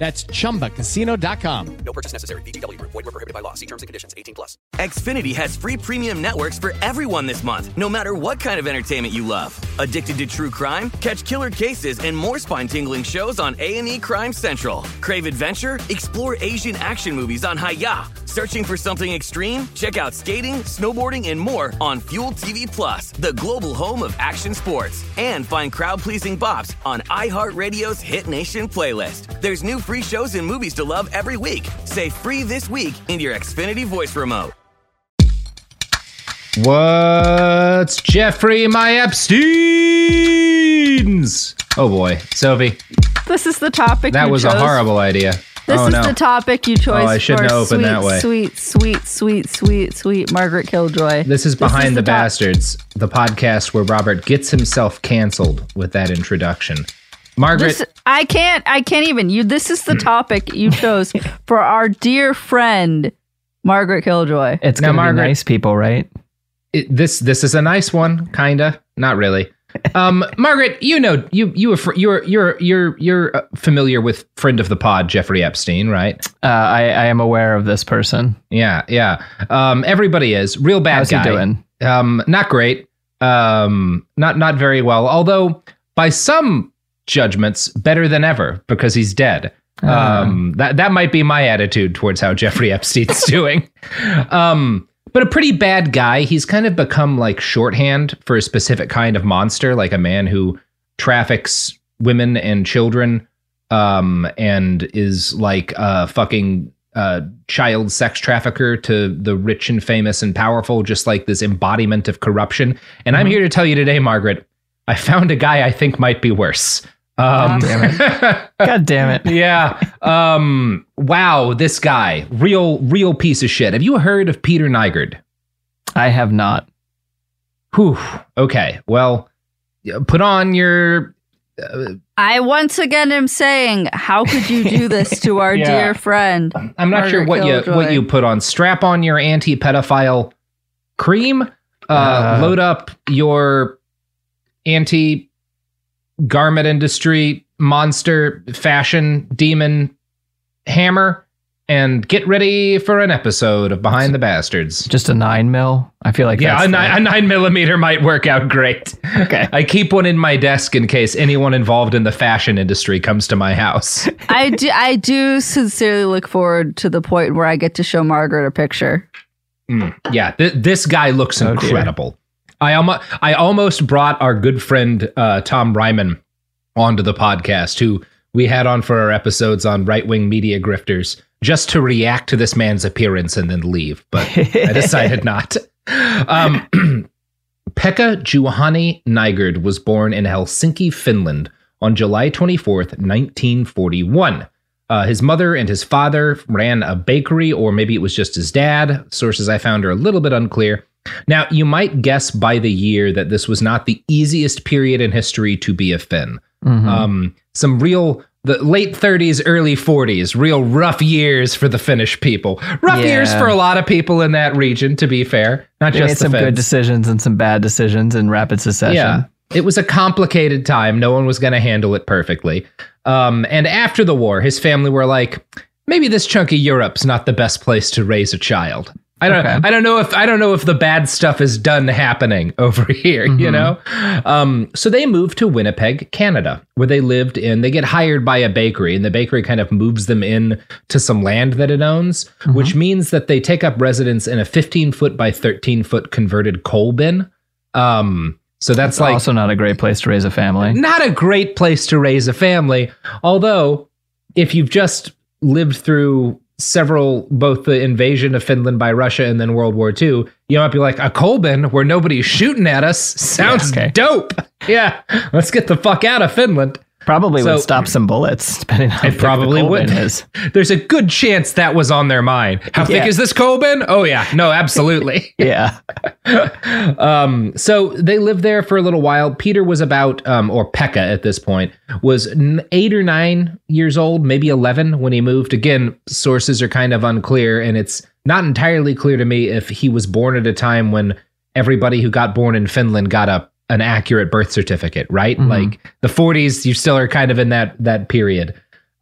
That's chumbacasino.com. No purchase necessary. Group. Void were prohibited by law. See terms and conditions. 18 plus. Xfinity has free premium networks for everyone this month, no matter what kind of entertainment you love. Addicted to true crime? Catch killer cases and more spine-tingling shows on A&E Crime Central. Crave adventure? Explore Asian action movies on Hayya. Searching for something extreme? Check out skating, snowboarding, and more on Fuel TV Plus, the global home of action sports. And find crowd-pleasing bops on iHeartRadio's Hit Nation playlist. There's new free shows and movies to love every week. Say free this week in your Xfinity voice remote. What's Jeffrey my Epstein's? Oh boy, Sophie, This is the topic. that you was a horrible idea. This oh is no. the topic you oh, chose. Oh, I shouldn't for have opened sweet, that way. Sweet, sweet, sweet, sweet, sweet Margaret Killjoy. This is This Behind the, top- Bastards, the podcast where Robert gets himself canceled with that introduction. Margaret, This, I can't. I can't even. You. This is the topic you chose for our dear friend Margaret Killjoy. It's Now, gonna Margaret- be nice people, right? it, this this is a nice one, kinda, not really. Um, Margaret, you know, you you were fr- you're you're you're you're uh, familiar with friend of the pod Jeffrey Epstein, right? Uh, I, I am aware of this person. Yeah, yeah. Um, everybody is real bad How's guy. he doing? Um, not great. Um, not not very well. Although by some judgments, better than ever because he's dead. Ah. Um, that that might be my attitude towards how Jeffrey Epstein's doing. Um, but a pretty bad guy. He's kind of become like shorthand for a specific kind of monster, like a man who traffics women and children, um, and is like a fucking uh, child sex trafficker to the rich and famous and powerful, just like this embodiment of corruption. And I'm here to tell you today, Margaret, I found a guy I think might be worse. Um, God damn it! yeah. Um, wow, this guy, real, real piece of shit. Have you heard of Peter Nygard? I have not. Whew. Okay. Well, put on your. I once again am saying, how could you do this to our Yeah. dear friend? I'm not sure what Margaret you what you put on. Strap on your anti-pedophile cream. Uh, Uh. load up your anti garment industry monster fashion demon hammer and get ready for an episode of Behind the Bastards. Just a nine mil. I feel like yeah, that's a the- nine, a nine millimeter might work out great. Okay. I keep one in my desk in case anyone involved in the fashion industry comes to my house. I do. I do sincerely look forward to the point where I get to show Margaret a picture. Mm, yeah, th- this guy looks Oh, dear. I almost I almost brought our good friend uh, Tom Ryman onto the podcast, who we had on for our episodes on right wing media grifters, just to react to this man's appearance and then leave. But I decided not. Um, Pekka Juhani Nygard was born in Helsinki, Finland on July 24th, 1941. Uh, his mother and his father ran a bakery, or maybe it was just his dad. Sources I found are a little bit unclear. Now, you might guess by the year that this was not the easiest period in history to be a Finn. Mhm. Um, some real the late 30s, early 40s, real rough years for the Finnish people. Rough Yeah. years for a lot of people in that region, to be fair. Not They just made some good decisions and some bad decisions in rapid succession. Yeah. It was a complicated time. No one was going to handle it perfectly. Um, and after the war, his family were like, maybe this chunk of Europe's not the best place to raise a child. I don't. Okay. I don't know if I don't know if the bad stuff is done happening over here. You Mhm. know. Um, so they moved to Winnipeg, Canada, where they lived in. They get hired by a bakery, and the bakery kind of moves them in to some land that it owns, which means that they take up residence in a 15 foot by 13 foot converted coal bin. Um, so that's like also not a great place to raise a family. not a great place to raise a family. Although, if you've just lived through several, both the invasion of Finland by Russia and then World War II, you might be like, a coal bin where nobody's shooting at us sounds Yeah, okay. dope. Yeah, let's get the fuck out of Finland. Probably So- would stop some bullets, depending on It probably the would. is. There's a good chance that was on their mind. How thick is this coal bin? Oh, yeah. No, absolutely. Yeah. um, so they lived there for a little while. Peter was about, um, or Pekka at this point, was eight or nine years old, maybe 11 when he moved. Again, sources are kind of unclear, and it's not entirely clear to me if he was born at a time when everybody who got born in Finland got a an accurate birth certificate, right? Mhm. Like the 40s, you still are kind of in that that period.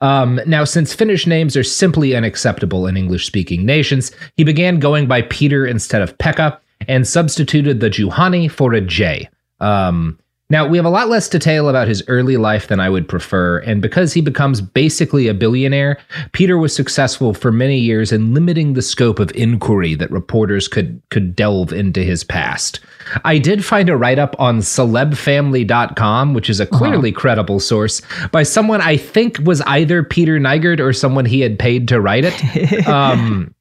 Um, now, since Finnish names are simply unacceptable in English speaking nations, he began going by Peter instead of Pekka and substituted the Juhani for a J. Um, now, we have a lot less detail about his early life than I would prefer, and because he becomes basically a billionaire, Peter was successful for many years in limiting the scope of inquiry that reporters could, could delve into his past. I did find a write up on celebfamily.com, which is a clearly credible source, by someone I think was either Peter Nygard or someone he had paid to write it. um,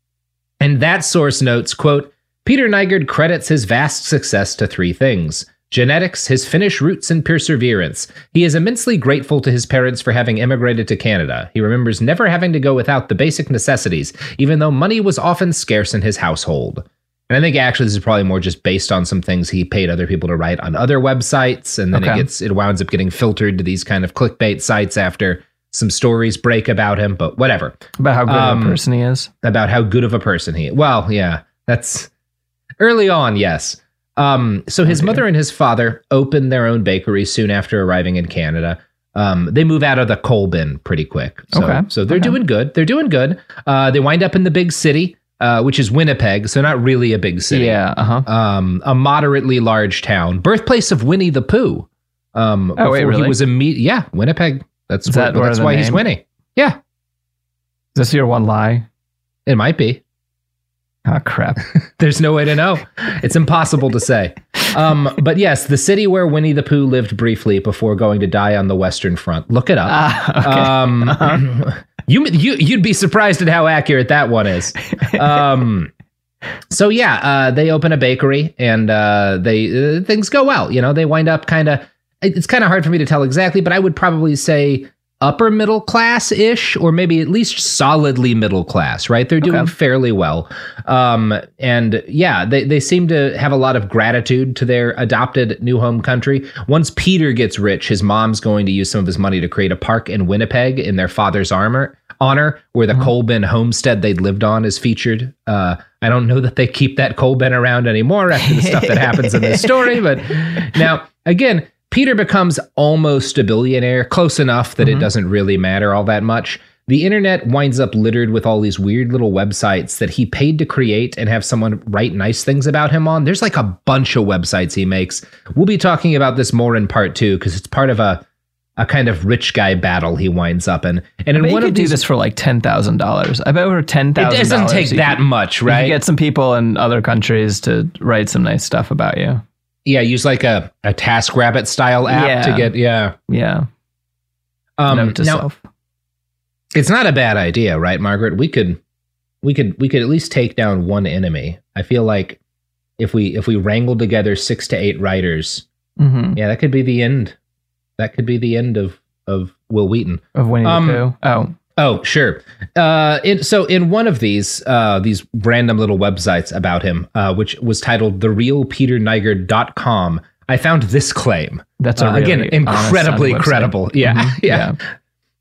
and that source notes, quote, Peter Nygard credits his vast success to three things. Genetics, his Finnish roots, and perseverance. He is immensely grateful to his parents for having emigrated to Canada. He remembers never having to go without the basic necessities, even though money was often scarce in his household. And I think actually this is probably more just based on some things he paid other people to write on other websites, and then it gets it winds up getting filtered to these kind of clickbait sites after some stories break about him. But whatever About how good Um, of a person he is. about how good of a person he well yeah that's early on yes um so his Okay. mother and his father open their own bakery soon after arriving in canada um they move out of the coal bin pretty quick so Okay. so they're Okay. doing good they're doing good uh they wind up in the big city uh, which is Winnipeg, so not really a big city. Yeah. Uh huh. Um, a moderately large town, birthplace of Winnie the Pooh. Um, Oh, wait, before he was a meet. Yeah, Winnipeg. That's where, that that's why he's name- Winnie. Yeah, Is this your one lie? it might be. Oh crap. There's no way to know. It's impossible to say. Um, but yes, the city where Winnie the Pooh lived briefly before going to die on the Western Front. Look it up. Ah, okay. Um, you you you'd be surprised at how accurate that one is. Um, so yeah, uh, they open a bakery and uh, they uh, things go well. You know, they wind up kind of. It's kind of hard for me to tell exactly, but I would probably say upper middle class ish, or maybe at least solidly middle class. Right? They're doing Okay. fairly well. Um, and yeah, they they seem to have a lot of gratitude to their adopted new home country. Once Peter gets rich, his mom's going to use some of his money to create a park in Winnipeg in their father's armor honor, where the coal bin homestead they'd lived on is featured. Uh, I don't know that they keep that coal bin around anymore after the stuff that happens in this story, but now again. Peter becomes almost a billionaire, close enough that it mm-hmm. doesn't really matter all that much. The internet winds up littered with all these weird little websites that he paid to create and have someone write nice things about him on. There's like a bunch of websites he makes. We'll be talking about this more in part two because it's part of a a kind of rich guy battle he winds up in. And in you one could of do these, this for like ten thousand dollars. I bet over ten thousand. It doesn't take that much, right? could get some people in other countries to write some nice stuff about you. Yeah, use like a a Task Rabbit style app to get yeah. Yeah. Um, Note to now, self. it's not a bad idea, right, Margaret? We could we could we could at least take down one enemy. I feel like if we if we wrangle together six to eight writers, hmm yeah, that could be the end. That could be the end of of Wil Wheaton. Of Winnie Um, the Pooh. Oh, Oh, sure. Uh, in, so in one of these uh, these random little websites about him, uh, which was titled therealpeternygard.com, I found this claim. that's a Uh, really again incredibly credible. Yeah, Mhm. yeah.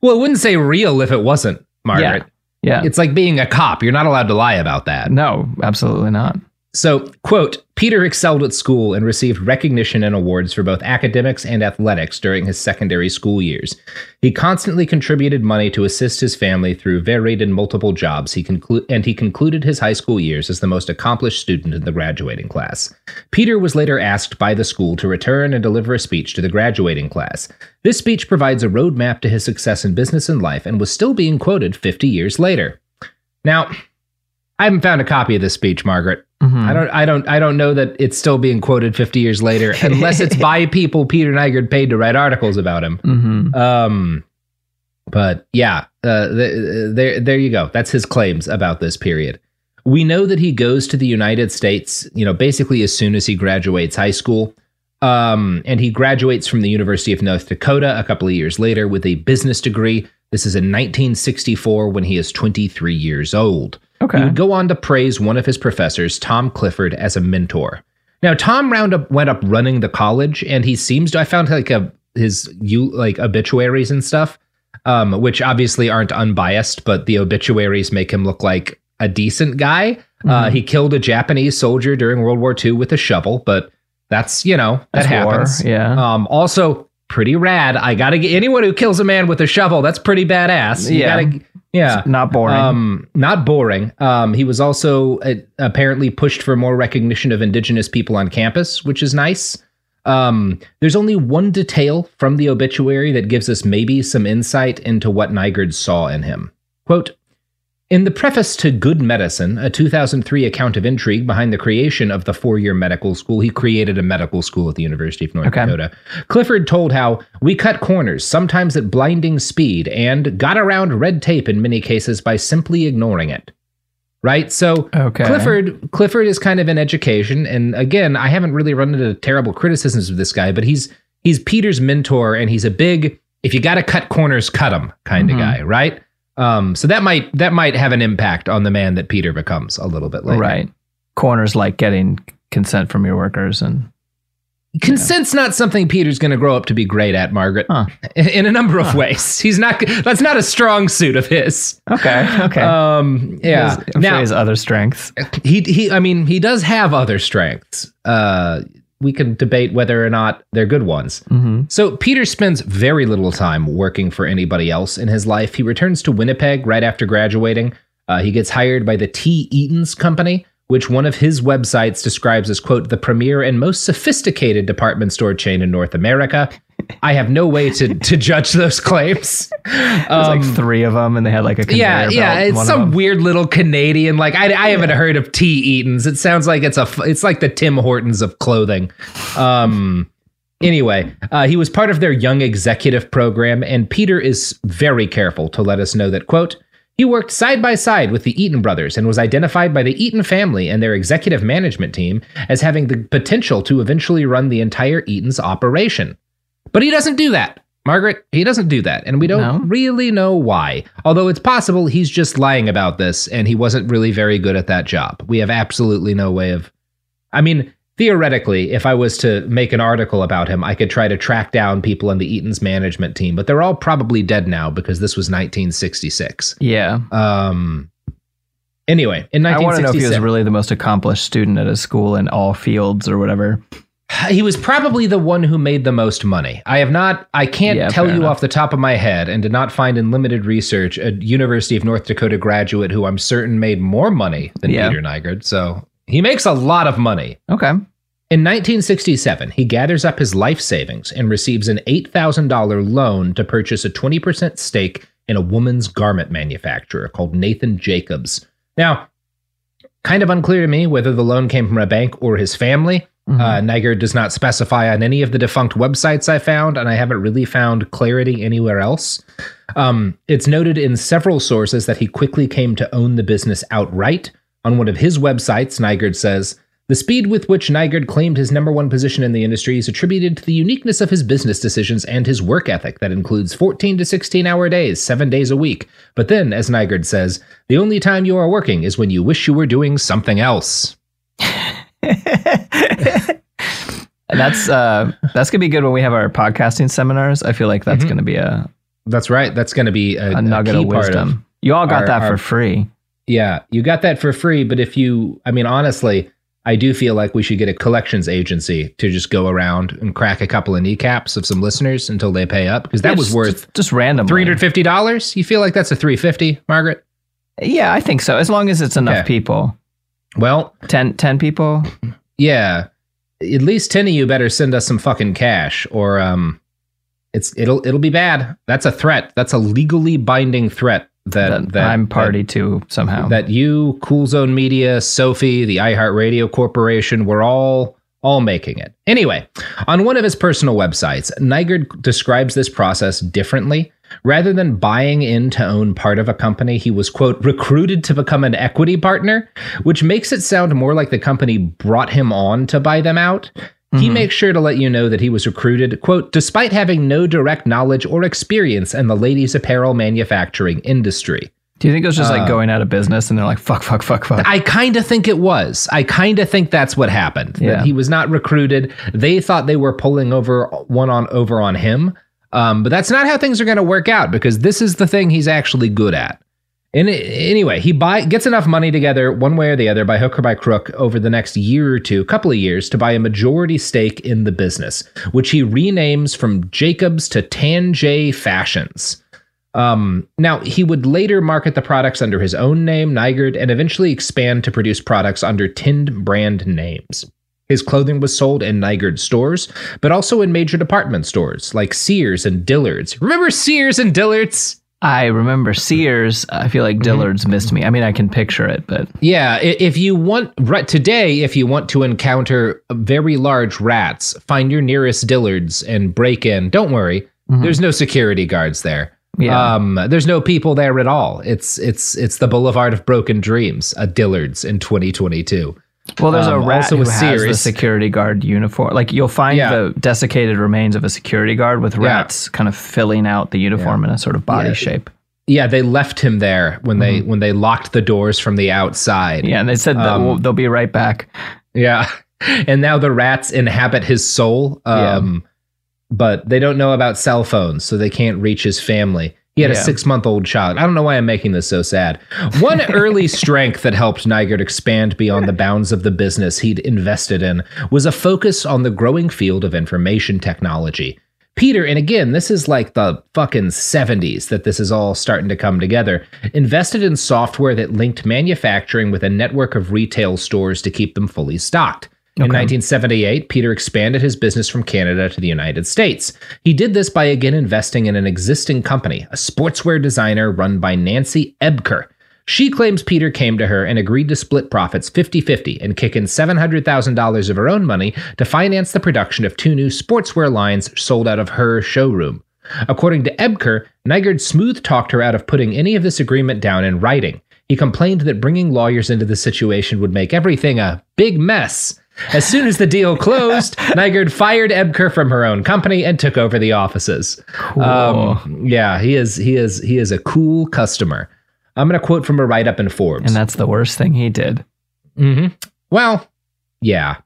Well, it wouldn't say real if it wasn't, Margaret. Yeah. It's like being a cop. You're not allowed to lie about that. No, absolutely not. So, quote, Peter excelled at school and received recognition and awards for both academics and athletics during his secondary school years. He constantly contributed money to assist his family through varied and multiple jobs. He conclu- and he concluded his high school years as the most accomplished student in the graduating class. Peter was later asked by the school to return and deliver a speech to the graduating class. This speech provides a roadmap to his success in business and life and was still being quoted 50 years later. Now, I haven't found a copy of this speech, Margaret. Mhm. I don't I don't I don't know that it's still being quoted 50 years later unless it's by people Peter Nygard paid to write articles about him. Mhm. Um but yeah, uh, th- there there you go. That's his claims about this period. We know that he goes to the United States, you know, basically as soon as he graduates high school. Um, and he graduates from the University of North Dakota a couple of years later with a business degree. This is in 1964 when he is 23 years old. Okay. He would go on to praise one of his professors, Tom Clifford, as a mentor. Now, Tom Roundup went up running the college, and he seems to. I found like a his you like obituaries and stuff, um, which obviously aren't unbiased, but the obituaries make him look like a decent guy. Uh, Mhm. he killed a Japanese soldier during World War II with a shovel, but that's you know that That's war, happens. yeah. Um, also pretty rad. I gotta get anyone who kills a man with a shovel. That's pretty badass. You Yeah. gotta- yeah. Not boring. Um, not boring. Um, he was also uh, apparently pushed for more recognition of indigenous people on campus, which is nice. Um, there's only one detail from the obituary that gives us maybe some insight into what Nygard saw in him. Quote, in the preface to Good Medicine, a 2003 account of intrigue behind the creation of the four year medical school, he created a medical school at the University of North Okay. Dakota. Clifford told how we cut corners, sometimes at blinding speed, and got around red tape in many cases by simply ignoring it. Right? So Okay. Clifford Clifford is kind of in education, and again, I haven't really run into terrible criticisms of this guy, but he's he's Peter's mentor, and he's a big if you got to cut corners, cut them kind of Mhm. guy, right? Um, so that might that might have an impact on the man that Peter becomes a little bit later. Right. Corners like getting consent from your workers and Consent's not something Peter's going to grow up to be great at, Margaret. Huh. In, a number of ways, he's not. That's not a strong suit of his. Okay. Okay. Um. Yeah. I'm now he has other strengths. he he. I mean, he does have other strengths. Uh, we can debate whether or not they're good ones. hmm So Peter spends very little time working for anybody else in his life. He returns to Winnipeg right after graduating. Uh, he gets hired by the T. Eaton's Company, which one of his websites describes as quote the premier and most sophisticated department store chain in North America. I have no way to to judge those claims. There's Um, like three of them, and they had like a yeah, yeah, it's some weird little Canadian. Like I, I haven't heard of T. Eaton's. It sounds like it's a it's like the Tim Hortons of clothing. Um. Anyway, uh, he was part of their young executive program, and Peter is very careful to let us know that quote. He worked side by side with the Eaton brothers and was identified by the Eaton family and their executive management team as having the potential to eventually run the entire Eaton's operation. But he doesn't do that. Margaret, he doesn't do that. And we don't No? really know why. Although it's possible he's just lying about this and he wasn't really very good at that job. We have absolutely no way of. I mean, theoretically, if I was to make an article about him, I could try to track down people in the Eaton's management team, but they're all probably dead now because this was 1966. Yeah. Um. Anyway, in I want to know if he was really the most accomplished student at his school in all fields or whatever. He was probably the one who made the most money. I have not, I can't Yeah, tell you enough. off the top of my head and did not find in limited research a University of North Dakota graduate who I'm certain made more money than Yeah. Peter Nygard. So he makes a lot of money. Okay. In 1967, he gathers up his life savings and receives an $8,000 loan to purchase a 20% stake in a woman's garment manufacturer called Nathan Jacobs. Now, kind of unclear to me whether the loan came from a bank or his family. Mhm. Uh, Nygard does not specify on any of the defunct websites I found, and I haven't really found clarity anywhere else. Um, it's noted in several sources that he quickly came to own the business outright. On one of his websites, Nygard says, the speed with which Nygard claimed his number one position in the industry is attributed to the uniqueness of his business decisions and his work ethic that includes 14 to 16 hour days, seven days a week. But then, as Nygard says, the only time you are working is when you wish you were doing something else. That's uh that's gonna be good when we have our podcasting seminars. I feel like that's Mhm. gonna be a That's right. That's going to be a, A nugget key of part wisdom. You all got our- that our- for free. Yeah, you got that for free. But if you, I mean, honestly, I do feel like we should get a collections agency to just go around and crack a couple of kneecaps of some listeners until they pay up because that Yeah, was just- worth just, random. three hundred fifty dollars. You feel like that's a three fifty, Margaret? Yeah, I think so. As long as it's enough Okay. people. Well, 10, 10 people. yeah. At least ten of you better send us some fucking cash, or um, it's it'll it'll be bad. That's a threat. That's a legally binding threat that That, that I'm that- party to somehow. that you, Cool Zone Media, Sophie, the iHeartRadio Corporation, we're all all making it. Anyway, on one of his personal websites, Nygard describes this process differently. Rather than buying in to own part of a company, he was, quote, recruited to become an equity partner, which makes it sound more like the company brought him on to buy them out. He makes sure to let you know that he was recruited, quote, despite having no direct knowledge or experience in the ladies' apparel manufacturing industry. Do you think it was just Uh, like going out of business and they're like, fuck, fuck, fuck, fuck? I kind of think it was. I kind of think that's what happened. Yeah. That he was not recruited. They thought they were pulling over one on over on him. Um, but that's not how things are going to work out because this is the thing he's actually good at. And anyway, he buy gets enough money together one way or the other by hook or by crook over the next year or two, couple of years, to buy a majority stake in the business, which he renames from Jacobs to Tanjay Fashions. Um, now, he would later market the products under his own name, Nygard, and eventually expand to produce products under tinned brand names. His clothing was sold in Nygard stores, but also in major department stores like Sears and Dillard's. Remember Sears and Dillard's? I remember Sears. I feel Mm-hmm. like Dillard's missed me. I mean, I can picture it, but Yeah, if you want right today, if you want to encounter very large rats, find your nearest Dillard's and break in. Don't worry, there's no security guards there. Yeah. Um, there's no people there at all. It's it's it's the Boulevard of Broken Dreams, a Dillard's in 2022. Well, there's a Um, rat also who has the security guard uniform. Like you'll find Yeah. the desiccated remains of a security guard with Yeah. rats kind of filling out the uniform in a sort of body Yeah. shape. Yeah, they left him there when they when they locked the doors from the outside. Mm-hmm. Yeah, and they said Um, we'll, they'll be right back. Yeah. And now the rats inhabit his soul. Um, But they don't know about cell phones, so they can't reach his family. He had a six month old child. I don't know why I'm making this so sad. One early strength that helped Nygard expand beyond the bounds of the business he'd invested in was a focus on the growing field of information technology. Peter, and again, this is like the fucking 70s that this is all starting to come together, invested in software that linked manufacturing with a network of retail stores to keep them fully stocked. In 1978, Peter expanded his business from Canada to the United States. He did this by again investing in an existing company, a sportswear designer run by Nancy Ebker. She claims Peter came to her and agreed to split profits 50 50 and kick in $700,000 of her own money to finance the production of two new sportswear lines sold out of her showroom. According to Ebker, Nygard smooth talked her out of putting any of this agreement down in writing. He complained that bringing lawyers into the situation would make everything a big mess. As soon as the deal closed, Nygard fired Ebker from her own company and took over the offices. Um, yeah, he is he is he is a cool customer. I'm going to quote from a write up in Forbes. And that's the worst thing he did. hmm Well, yeah.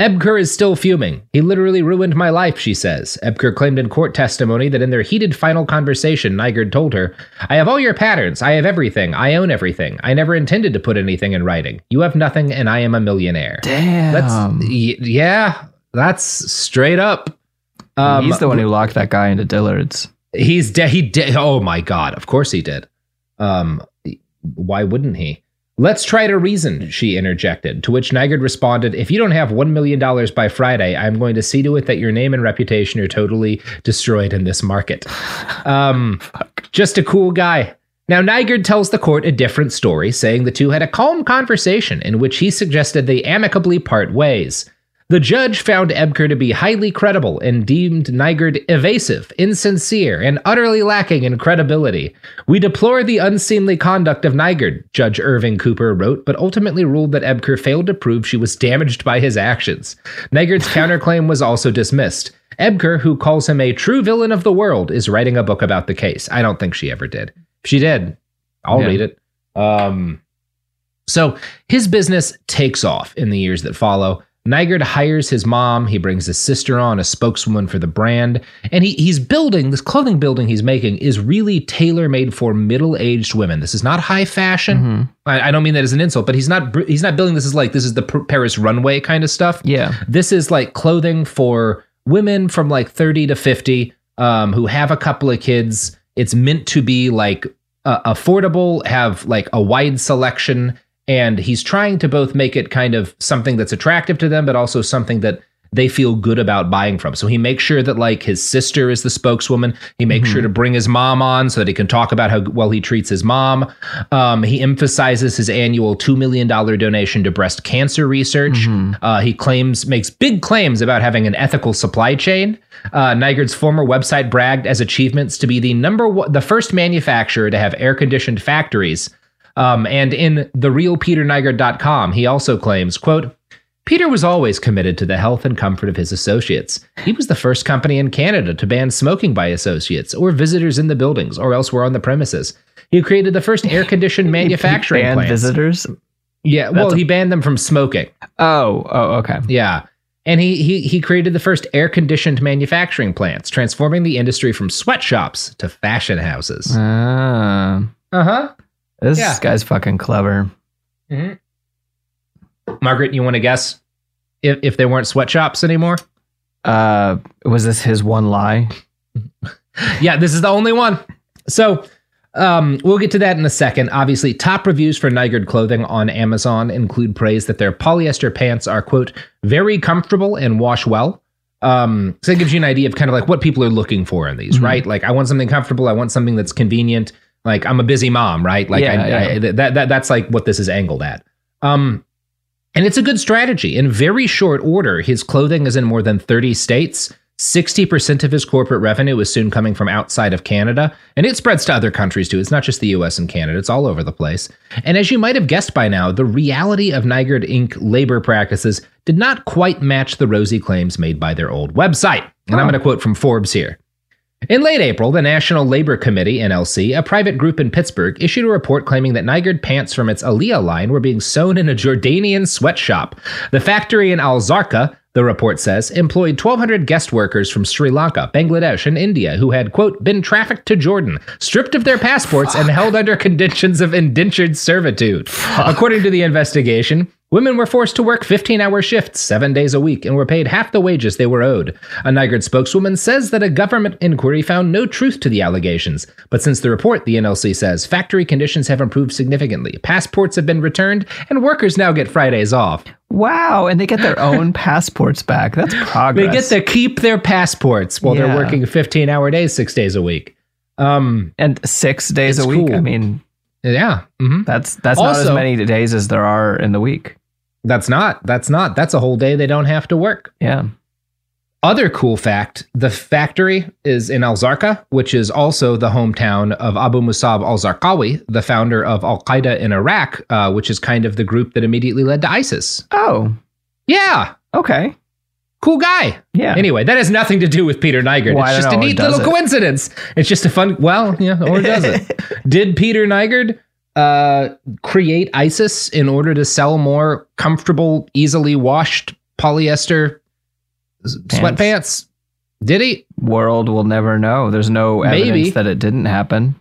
Ebker is still fuming. He literally ruined my life, she says. Ebker claimed in court testimony that in their heated final conversation, Nygard told her, I have all your patterns. I have everything. I own everything. I never intended to put anything in writing. You have nothing, and I am a millionaire. Damn. That's, y- yeah, that's straight up. Um, He's the one who locked that guy into Dillard's. He's dead. He did. Oh my god! Of course he did. Um, why wouldn't he? Let's try to reason. She interjected. To which Nygard responded, "If you don't have one million dollars by Friday, I'm going to see to it that your name and reputation are totally destroyed in this market." Um, just a cool guy. Now, Nygard tells the court a different story, saying the two had a calm conversation in which he suggested they amicably part ways. The judge found Ebker to be highly credible and deemed Nygard evasive, insincere, and utterly lacking in credibility. We deplore the unseemly conduct of Nygard, Judge Irving Cooper wrote, but ultimately ruled that Ebker failed to prove she was damaged by his actions. Nygard's counterclaim was also dismissed. Ebker, who calls him a true villain of the world, is writing a book about the case. I don't think she ever did. If she did, I'll Yeah. read it. Um, so his business takes off in the years that follow. Nygard hires his mom. He brings his sister on, a spokeswoman for the brand, and he he's building this clothing building he's making is really tailor made for middle aged women. This is not high fashion. I, I don't mean that as an insult, but he's not he's not building this as like this is the Paris runway kind of stuff. Yeah. This is like clothing for women from like 30 to 50 um, who have a couple of kids. It's meant to be like uh, affordable, have like a wide selection. And he's trying to both make it kind of something that's attractive to them, but also something that they feel good about buying from. So he makes sure that like his sister is the spokeswoman. He makes sure to bring his mom on so that he can talk about how well he treats his mom. Um, he emphasizes his annual $2 million donation to breast cancer research. Uh, he claims, makes big claims about having an ethical supply chain. Uh, Nygard's former website bragged as achievements to be the number one, the first manufacturer to have air conditioned factories. Um, and in therealpeternygard.com, he also claims, quote, Peter was always committed to the health and comfort of his associates. He was the first company in Canada to ban smoking by associates or visitors in the buildings or elsewhere on the premises. He created the first air-conditioned manufacturing Banned plants. visitors. Yeah, well, he banned them from smoking. Oh, oh, okay. Yeah. And he, he he created the first air-conditioned manufacturing plants, transforming the industry from sweatshops to fashion houses. Ah, Uh-huh. This Yeah. guy's fucking clever. Margaret, you want to guess if, if there weren't sweatshops anymore? Uh, was this his one lie? yeah, this is the only one. So um, we'll get to that in a second. Obviously, top reviews for Nygard clothing on Amazon include praise that their polyester pants are, quote, very comfortable and wash well. Um, so that gives you an idea of kind of like what people are looking for in these, right? Like, I want something comfortable. I want something that's convenient. Like, I'm a busy mom, right? Like, Yeah, I, I, that, that that's like what this is angled at. Um, and it's a good strategy. In very short order, his clothing is in more than 30 states. 60% of his corporate revenue is soon coming from outside of Canada, and it spreads to other countries too. It's not just the US and Canada, it's all over the place. And as you might have guessed by now, the reality of Nygard Inc. labor practices did not quite match the rosy claims made by their old website. And I'm going to quote from Forbes here. In late April, the National Labor Committee, NLC, a private group in Pittsburgh, issued a report claiming that Nygard pants from its Alia line were being sewn in a Jordanian sweatshop. The factory in Al Zarqa, the report says, employed 1,200 guest workers from Sri Lanka, Bangladesh, and India who had, quote, been trafficked to Jordan, stripped of their passports, and held under conditions of indentured servitude. According to the investigation, Women were forced to work 15 hour shifts seven days a week and were paid half the wages they were owed. A Nygard spokeswoman says that a government inquiry found no truth to the allegations. But since the report, the NLC says, factory conditions have improved significantly. Passports have been returned, and workers now get Fridays off. Wow, and they get their own passports back. That's progress. They get to keep their passports while Yeah. they're working 15 hour days, six days a week. Um, and six days a week. cool. I mean, yeah. mhm. that's that's not as many days as there are in the week. That's not. That's not. That's a whole day they don't have to work. Yeah. Other cool fact the factory is in Al Zarqa, which is also the hometown of Abu Musab al Zarqawi, the founder of Al Qaeda in Iraq, uh, which is kind of the group that immediately led to ISIS. Oh, Yeah, okay. cool guy. Yeah. Anyway, that has nothing to do with Peter Nygard. Well, it's just a know, or neat little it? coincidence. It's just a fun, well, yeah, or does it? Did Peter Nygard uh, create ISIS in order to sell more comfortable, easily washed polyester Pants. sweatpants? Did he? World will never know. There's no evidence Maybe. that it didn't happen.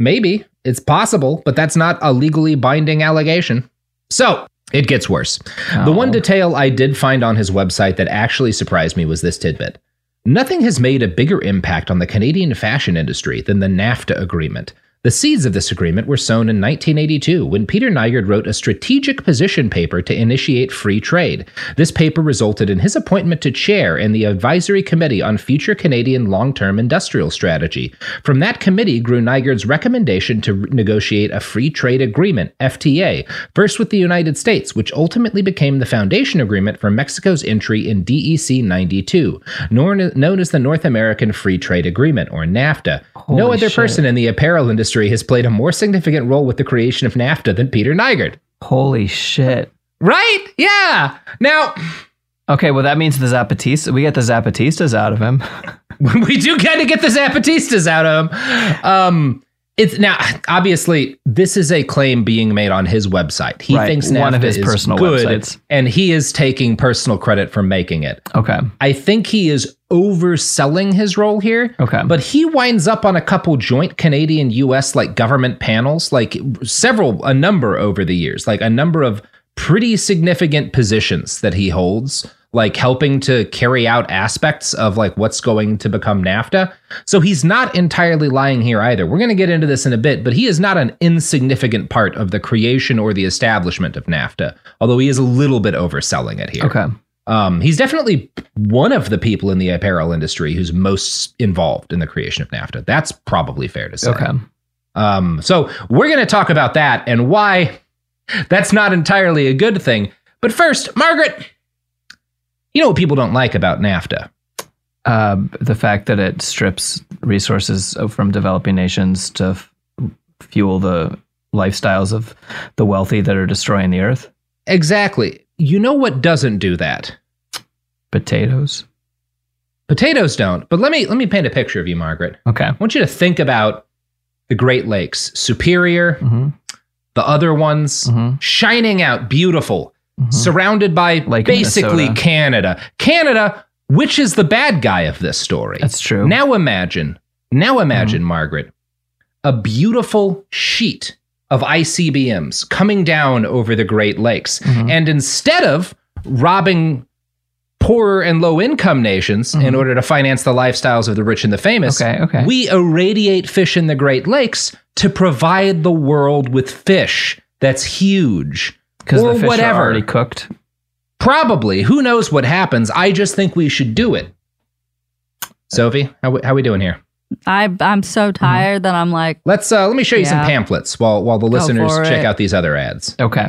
Maybe. It's possible, but that's not a legally binding allegation. So it gets worse. The one detail I did find on his website that actually surprised me was this tidbit. Nothing has made a bigger impact on the Canadian fashion industry than the NAFTA agreement. The seeds of this agreement were sown in 1982 when Peter Nygard wrote a strategic position paper to initiate free trade. This paper resulted in his appointment to chair in the Advisory Committee on Future Canadian Long Term Industrial Strategy. From that committee grew Nygard's recommendation to negotiate a free trade agreement, FTA, first with the United States, which ultimately became the foundation agreement for Mexico's entry in DEC 92, nor- known as the North American Free Trade Agreement, or NAFTA. no other shit. person in the apparel industry has played a more significant role with the creation of NAFTA than Peter Nygard. Holy shit. Right? Yeah. Now, Okay, well that means the Zapatista. We get the Zapatistas out of him. we do kind of get the Zapatistas out of him. Um, It's now obviously this is a claim being made on his website. He Right, thinks NAFTA one of his is personal good, websites. and he is taking personal credit for making it. Okay. I think he is overselling his role here. Okay. But he winds up on a couple joint Canadian US like government panels, like several, a number over the years, like a number of pretty significant positions that he holds, like helping to carry out aspects of like what's going to become NAFTA. So he's not entirely lying here either. We're going to get into this in a bit, but he is not an insignificant part of the creation or the establishment of NAFTA, although he is a little bit overselling it here. Okay. Um, he's definitely one of the people in the apparel industry who's most involved in the creation of NAFTA. That's probably fair to say. Okay. Um, so we're going to talk about that and why that's not entirely a good thing. But first, Margaret, you know what people don't like about NAFTA? Uh, the fact that it strips resources from developing nations to f- fuel the lifestyles of the wealthy that are destroying the earth. Exactly. You know what doesn't do that? Potatoes. Potatoes don't. But let me let me paint a picture of you, Margaret. Okay. I want you to think about the Great Lakes, Superior, hmm the other ones, Mhm. shining out, beautiful, surrounded by Lake basically Minnesota. Canada. Canada, which is the bad guy of this story. That's true. Now imagine, now imagine, Margaret, a beautiful sheet of ICBMs coming down over the Great Lakes. And instead of robbing poorer and low income nations in order to finance the lifestyles of the rich and the famous, Okay, okay. we irradiate fish in the Great Lakes to provide the world with fish. That's huge. Because or the fish whatever. are already cooked. Probably. Who knows what happens? I just think we should do it. Sophie, how we, how we doing here? I I'm so tired that I'm like, Let's uh, let me show you some pamphlets while while the listeners check it. out these other ads. Okay.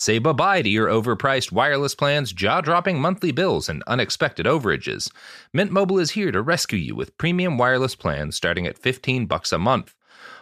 Say bye-bye to your overpriced wireless plans, jaw-dropping monthly bills, and unexpected overages. Mint Mobile is here to rescue you with premium wireless plans starting at 15 bucks a month.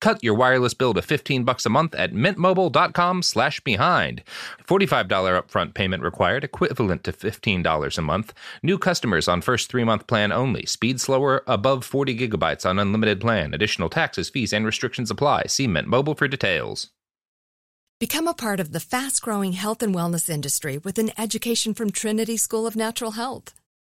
Cut your wireless bill to 15 bucks a month at mintmobile.com slash behind. $45 upfront payment required, equivalent to $15 a month. New customers on first 3-month plan only. Speed slower above 40 gigabytes on unlimited plan. Additional taxes, fees and restrictions apply. See Mint Mobile for details. Become a part of the fast growing health and wellness industry with an education from Trinity School of Natural Health.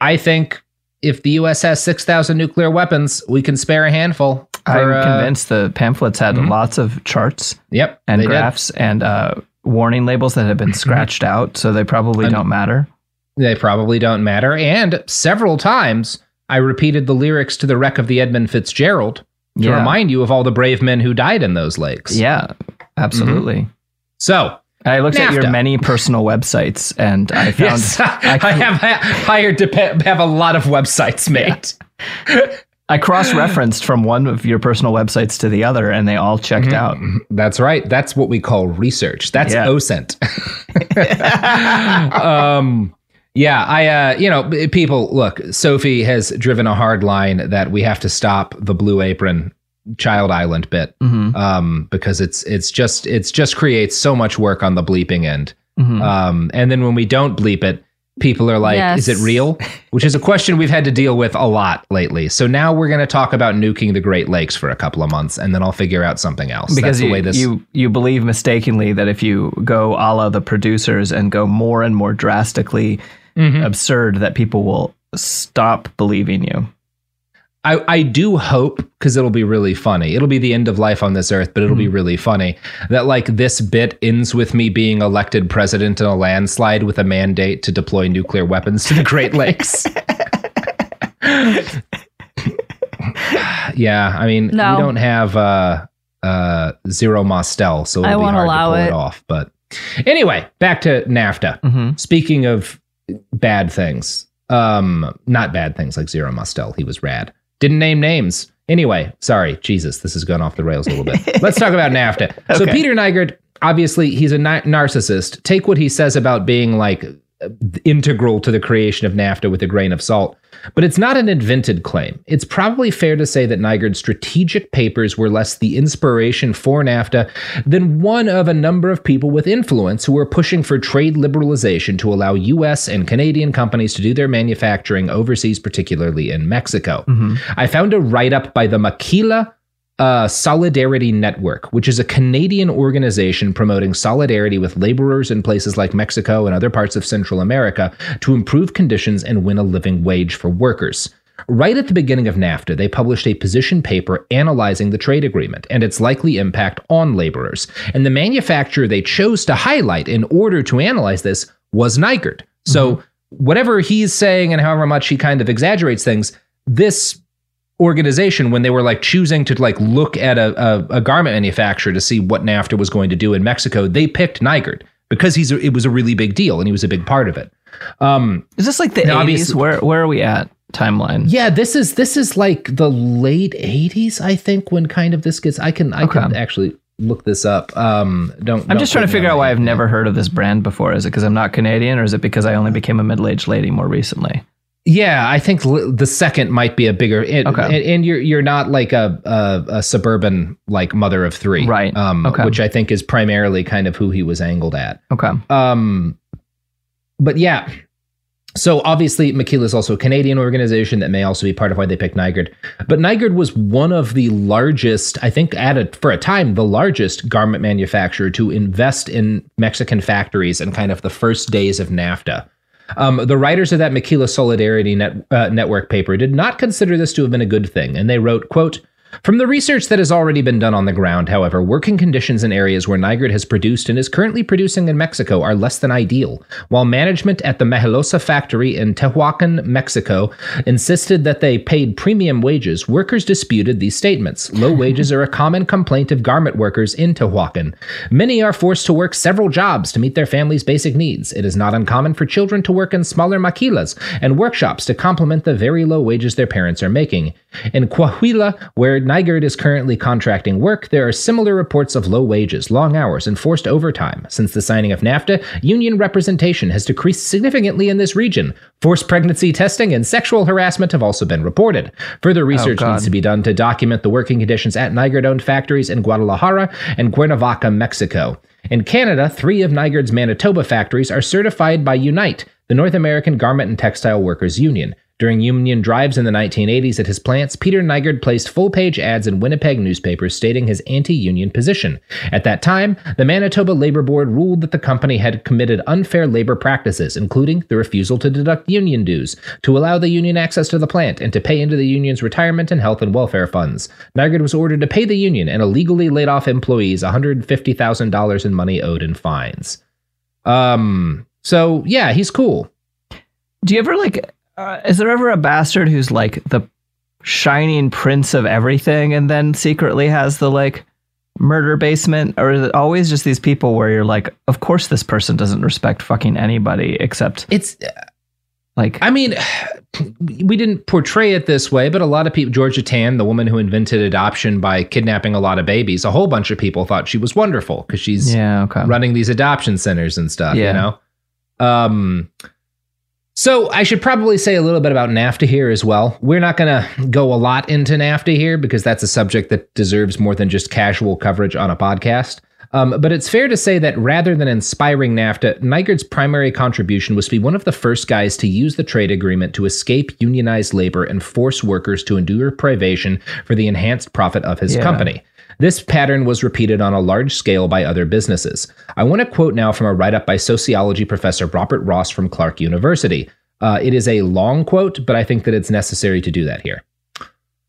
I think if the U.S. has 6,000 nuclear weapons, we can spare a handful. I'm uh, convinced the pamphlets had lots of charts Yep. and they did. graphs and uh, warning labels that have been scratched out, so they probably And- don't matter. They probably don't matter. And several times I repeated the lyrics to the wreck of the Edmund Fitzgerald to Yeah. remind you of all the brave men who died in those lakes. Yeah, absolutely. So I looked at your many personal websites and I found yes, I, have ha- hired to have a lot of websites made. I cross-referenced from one of your personal websites to the other, and they all checked out. That's right. That's what we call research. That's Yeah. OSINT. um, yeah, I, uh, you know, people, look, Sophie has driven a hard line that we have to stop the Blue Apron Child Island bit Mhm. um, because it's it's just it's just creates so much work on the bleeping end. Mhm. Um, and then when we don't bleep it, people are like, Yes. "Is it real?" Which is a question we've had to deal with a lot lately. So now we're going to talk about nuking the Great Lakes for a couple of months, and then I'll figure out something else. Because That's the you, way this. you you believe mistakenly that if you go a la the producers and go more and more drastically Mhm. absurd, that people will stop believing you. I, I do hope because it'll be really funny. It'll be the end of life on this earth, but it'll be really funny that like this bit ends with me being elected president in a landslide with a mandate to deploy nuclear weapons to the Great Lakes. yeah, I mean No. we don't have uh uh zero Mostel, so I it'll be won't hard allow to pull it. it. off. But anyway, back to NAFTA. Mhm. Speaking of bad things, um, not bad things like Zero Mostel. He was rad. Didn't name names. Anyway, sorry, Jesus, this has gone off the rails a little bit. Let's talk about NAFTA. So Peter Nygard, obviously, he's a na- narcissist. Take what he says about being like integral to the creation of NAFTA with a grain of salt. But it's not an invented claim. It's probably fair to say that Nygard's strategic papers were less the inspiration for NAFTA than one of a number of people with influence who were pushing for trade liberalization to allow US and Canadian companies to do their manufacturing overseas, particularly in Mexico. Mm-hmm. I found a write up by the Maquila uh, Solidarity Network, which is a Canadian organization promoting solidarity with laborers in places like Mexico and other parts of Central America to improve conditions and win a living wage for workers. Right at the beginning of NAFTA, they published a position paper analyzing the trade agreement and its likely impact on laborers. And the manufacturer they chose to highlight in order to analyze this was Nygard. So, whatever he's saying and however much he kind of exaggerates things, this organization when they were like choosing to like look at a, a, a garment manufacturer to see what NAFTA was going to do in Mexico, they picked Nygard because he's a, it was a really big deal and he was a big part of it. Um, Is this like the 80s? Where where are we at timeline? yeah, this is this is like the late '80s, I think, when kind of this gets. I can I can actually look this up. Um, don't. I'm don't just trying to figure out why. I've never heard of this brand before. Is it because I'm not Canadian, or is it because I only became a middle-aged lady more recently? Yeah, I think l- the second might be a bigger. It, Okay. and, and you're you're not like a, a a suburban like mother of three, Right. Um, Okay. which I think is primarily kind of who he was angled at. Okay. Um, but yeah. So obviously, Maquila is also a Canadian organization that may also be part of why they picked Nygard. But Nygard was one of the largest, I think, at a, for a time, the largest garment manufacturer to invest in Mexican factories and kind of the first days of NAFTA. Um, the writers of that Maquila Solidarity net, uh, Network paper did not consider this to have been a good thing, and they wrote, "quote." From the research that has already been done on the ground, however, working conditions in areas where Nygard has produced and is currently producing in Mexico are less than ideal. While management at the Mejilosa factory in Tehuacan, Mexico, insisted that they paid premium wages, workers disputed these statements. Low wages are a common complaint of garment workers in Tehuacan. Many are forced to work several jobs to meet their family's basic needs. It is not uncommon for children to work in smaller maquilas and workshops to complement the very low wages their parents are making. In Coahuila, where Nygard is currently contracting work, there are similar reports of low wages, long hours, and forced overtime. Since the signing of NAFTA, union representation has decreased significantly in this region. Forced pregnancy testing and sexual harassment have also been reported. Further oh, research God. needs to be done to document the working conditions at Nygard owned factories in Guadalajara and Cuernavaca, Mexico. In Canada, three of Nygard's Manitoba factories are certified by Unite, the North American Garment and Textile Workers Union. During union drives in the 1980s at his plants, Peter Nygard placed full page ads in Winnipeg newspapers stating his anti union position. At that time, the Manitoba Labor Board ruled that the company had committed unfair labor practices, including the refusal to deduct union dues, to allow the union access to the plant, and to pay into the union's retirement and health and welfare funds. Nygard was ordered to pay the union and illegally laid off employees $150,000 in money owed in fines. Um, so yeah, he's cool. Do you ever like? Uh, is there ever a bastard who's like the shining prince of everything, and then secretly has the like murder basement, or is it always just these people where you're like, of course this person doesn't respect fucking anybody except it's like I mean, we didn't portray it this way, but a lot of people, Georgia Tan, the woman who invented adoption by kidnapping a lot of babies, a whole bunch of people thought she was wonderful because she's yeah, okay. running these adoption centers and stuff, Yeah. you know? Um, so I should probably say a little bit about NAFTA here as well. We're not going to go a lot into NAFTA here because that's a subject that deserves more than just casual coverage on a podcast. Um, but it's fair to say that rather than inspiring NAFTA, Nygard's primary contribution was to be one of the first guys to use the trade agreement to escape unionized labor and force workers to endure privation for the enhanced profit of his Yeah. company. This pattern was repeated on a large scale by other businesses. I want to quote now from a write up by sociology professor Robert Ross from Clark University. Uh, it is a long quote, but I think that it's necessary to do that here.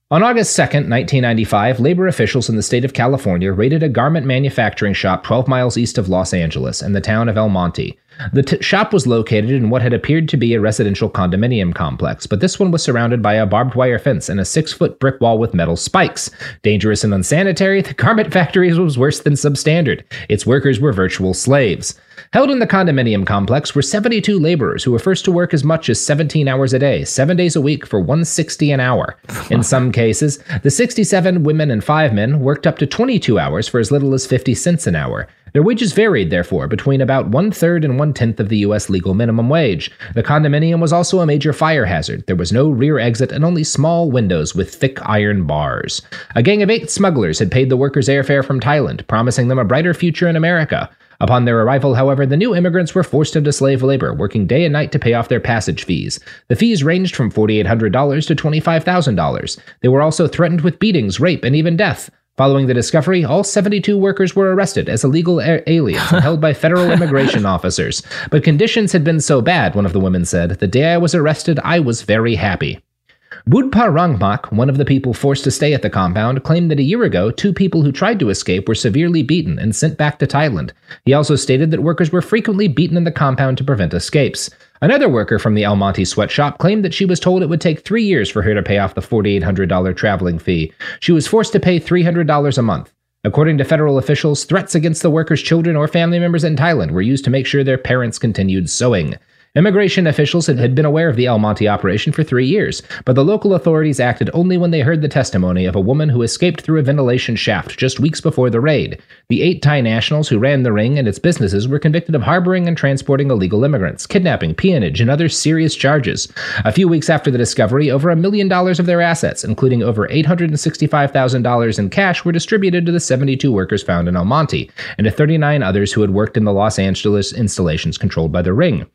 On August 2, 1995, labor officials in the state of California raided a garment manufacturing shop 12 miles east of Los Angeles in the town of El Monte. The t- shop was located in what had appeared to be a residential condominium complex, but this one was surrounded by a barbed wire fence and a six foot brick wall with metal spikes. Dangerous and unsanitary, the garment factory was worse than substandard. Its workers were virtual slaves. Held in the condominium complex were 72 laborers who were first to work as much as 17 hours a day, 7 days a week for 160 an hour. In some cases, the 67 women and 5 men worked up to 22 hours for as little as 50 cents an hour. Their wages varied, therefore, between about one third and one tenth of the U.S. legal minimum wage. The condominium was also a major fire hazard. There was no rear exit and only small windows with thick iron bars. A gang of eight smugglers had paid the workers airfare from Thailand, promising them a brighter future in America. Upon their arrival, however, the new immigrants were forced into slave labor, working day and night to pay off their passage fees. The fees ranged from $4,800 to $25,000. They were also threatened with beatings, rape, and even death. Following the discovery, all 72 workers were arrested as illegal a- aliens and held by federal immigration officers. But conditions had been so bad, one of the women said, the day I was arrested, I was very happy. Budpa Rangmak, one of the people forced to stay at the compound, claimed that a year ago, two people who tried to escape were severely beaten and sent back to Thailand. He also stated that workers were frequently beaten in the compound to prevent escapes. Another worker from the El Monte sweatshop claimed that she was told it would take three years for her to pay off the $4,800 traveling fee. She was forced to pay $300 a month. According to federal officials, threats against the workers' children or family members in Thailand were used to make sure their parents continued sewing. Immigration officials had- been aware of the El Monte operation for three years, but the local authorities acted only when they heard the testimony of a woman who escaped through a ventilation shaft just weeks before the raid. The eight Thai nationals who ran the ring and its businesses were convicted of harboring and transporting illegal immigrants, kidnapping, peonage, and other serious charges. A few weeks after the discovery, over a million dollars of their assets, including over $865,000 in cash, were distributed to the 72 workers found in El Monte and to 39 others who had worked in the Los Angeles installations controlled by the ring.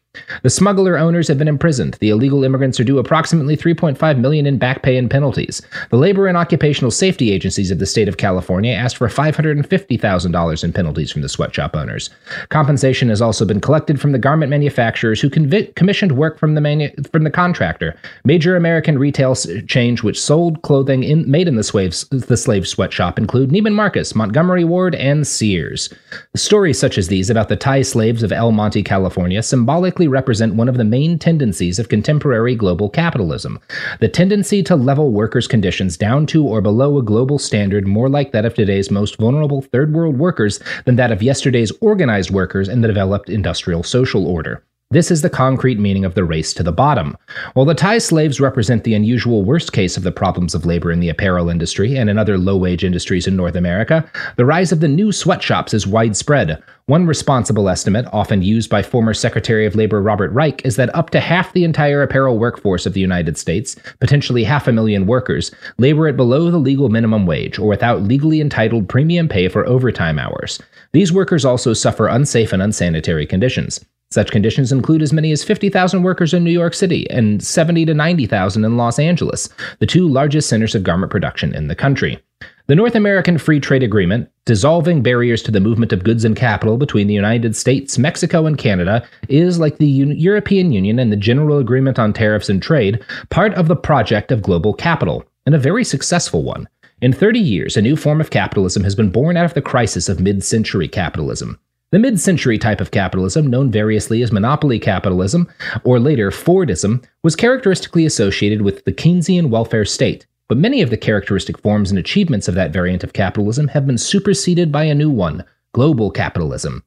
The smuggler owners have been imprisoned. The illegal immigrants are due approximately 3.5 million in back pay and penalties. The labor and occupational safety agencies of the state of California asked for $550,000 in penalties from the sweatshop owners. Compensation has also been collected from the garment manufacturers who commissioned work from the manu- from the contractor. Major American retail s- chains which sold clothing in, made in the slaves the slave sweatshop include Neiman Marcus, Montgomery Ward, and Sears. Stories such as these about the Thai slaves of El Monte, California, symbolically represent one of the main tendencies of contemporary global capitalism the tendency to level workers' conditions down to or below a global standard more like that of today's most vulnerable third world workers than that of yesterday's organized workers in the developed industrial social order. This is the concrete meaning of the race to the bottom. While the Thai slaves represent the unusual worst case of the problems of labor in the apparel industry and in other low wage industries in North America, the rise of the new sweatshops is widespread. One responsible estimate, often used by former Secretary of Labor Robert Reich, is that up to half the entire apparel workforce of the United States, potentially half a million workers, labor at below the legal minimum wage or without legally entitled premium pay for overtime hours. These workers also suffer unsafe and unsanitary conditions. Such conditions include as many as 50,000 workers in New York City and 70 to 90,000 in Los Angeles, the two largest centers of garment production in the country. The North American Free Trade Agreement, dissolving barriers to the movement of goods and capital between the United States, Mexico, and Canada, is, like the U- European Union and the General Agreement on Tariffs and Trade, part of the project of global capital, and a very successful one. In 30 years, a new form of capitalism has been born out of the crisis of mid century capitalism. The mid century type of capitalism, known variously as monopoly capitalism or later Fordism, was characteristically associated with the Keynesian welfare state. But many of the characteristic forms and achievements of that variant of capitalism have been superseded by a new one global capitalism.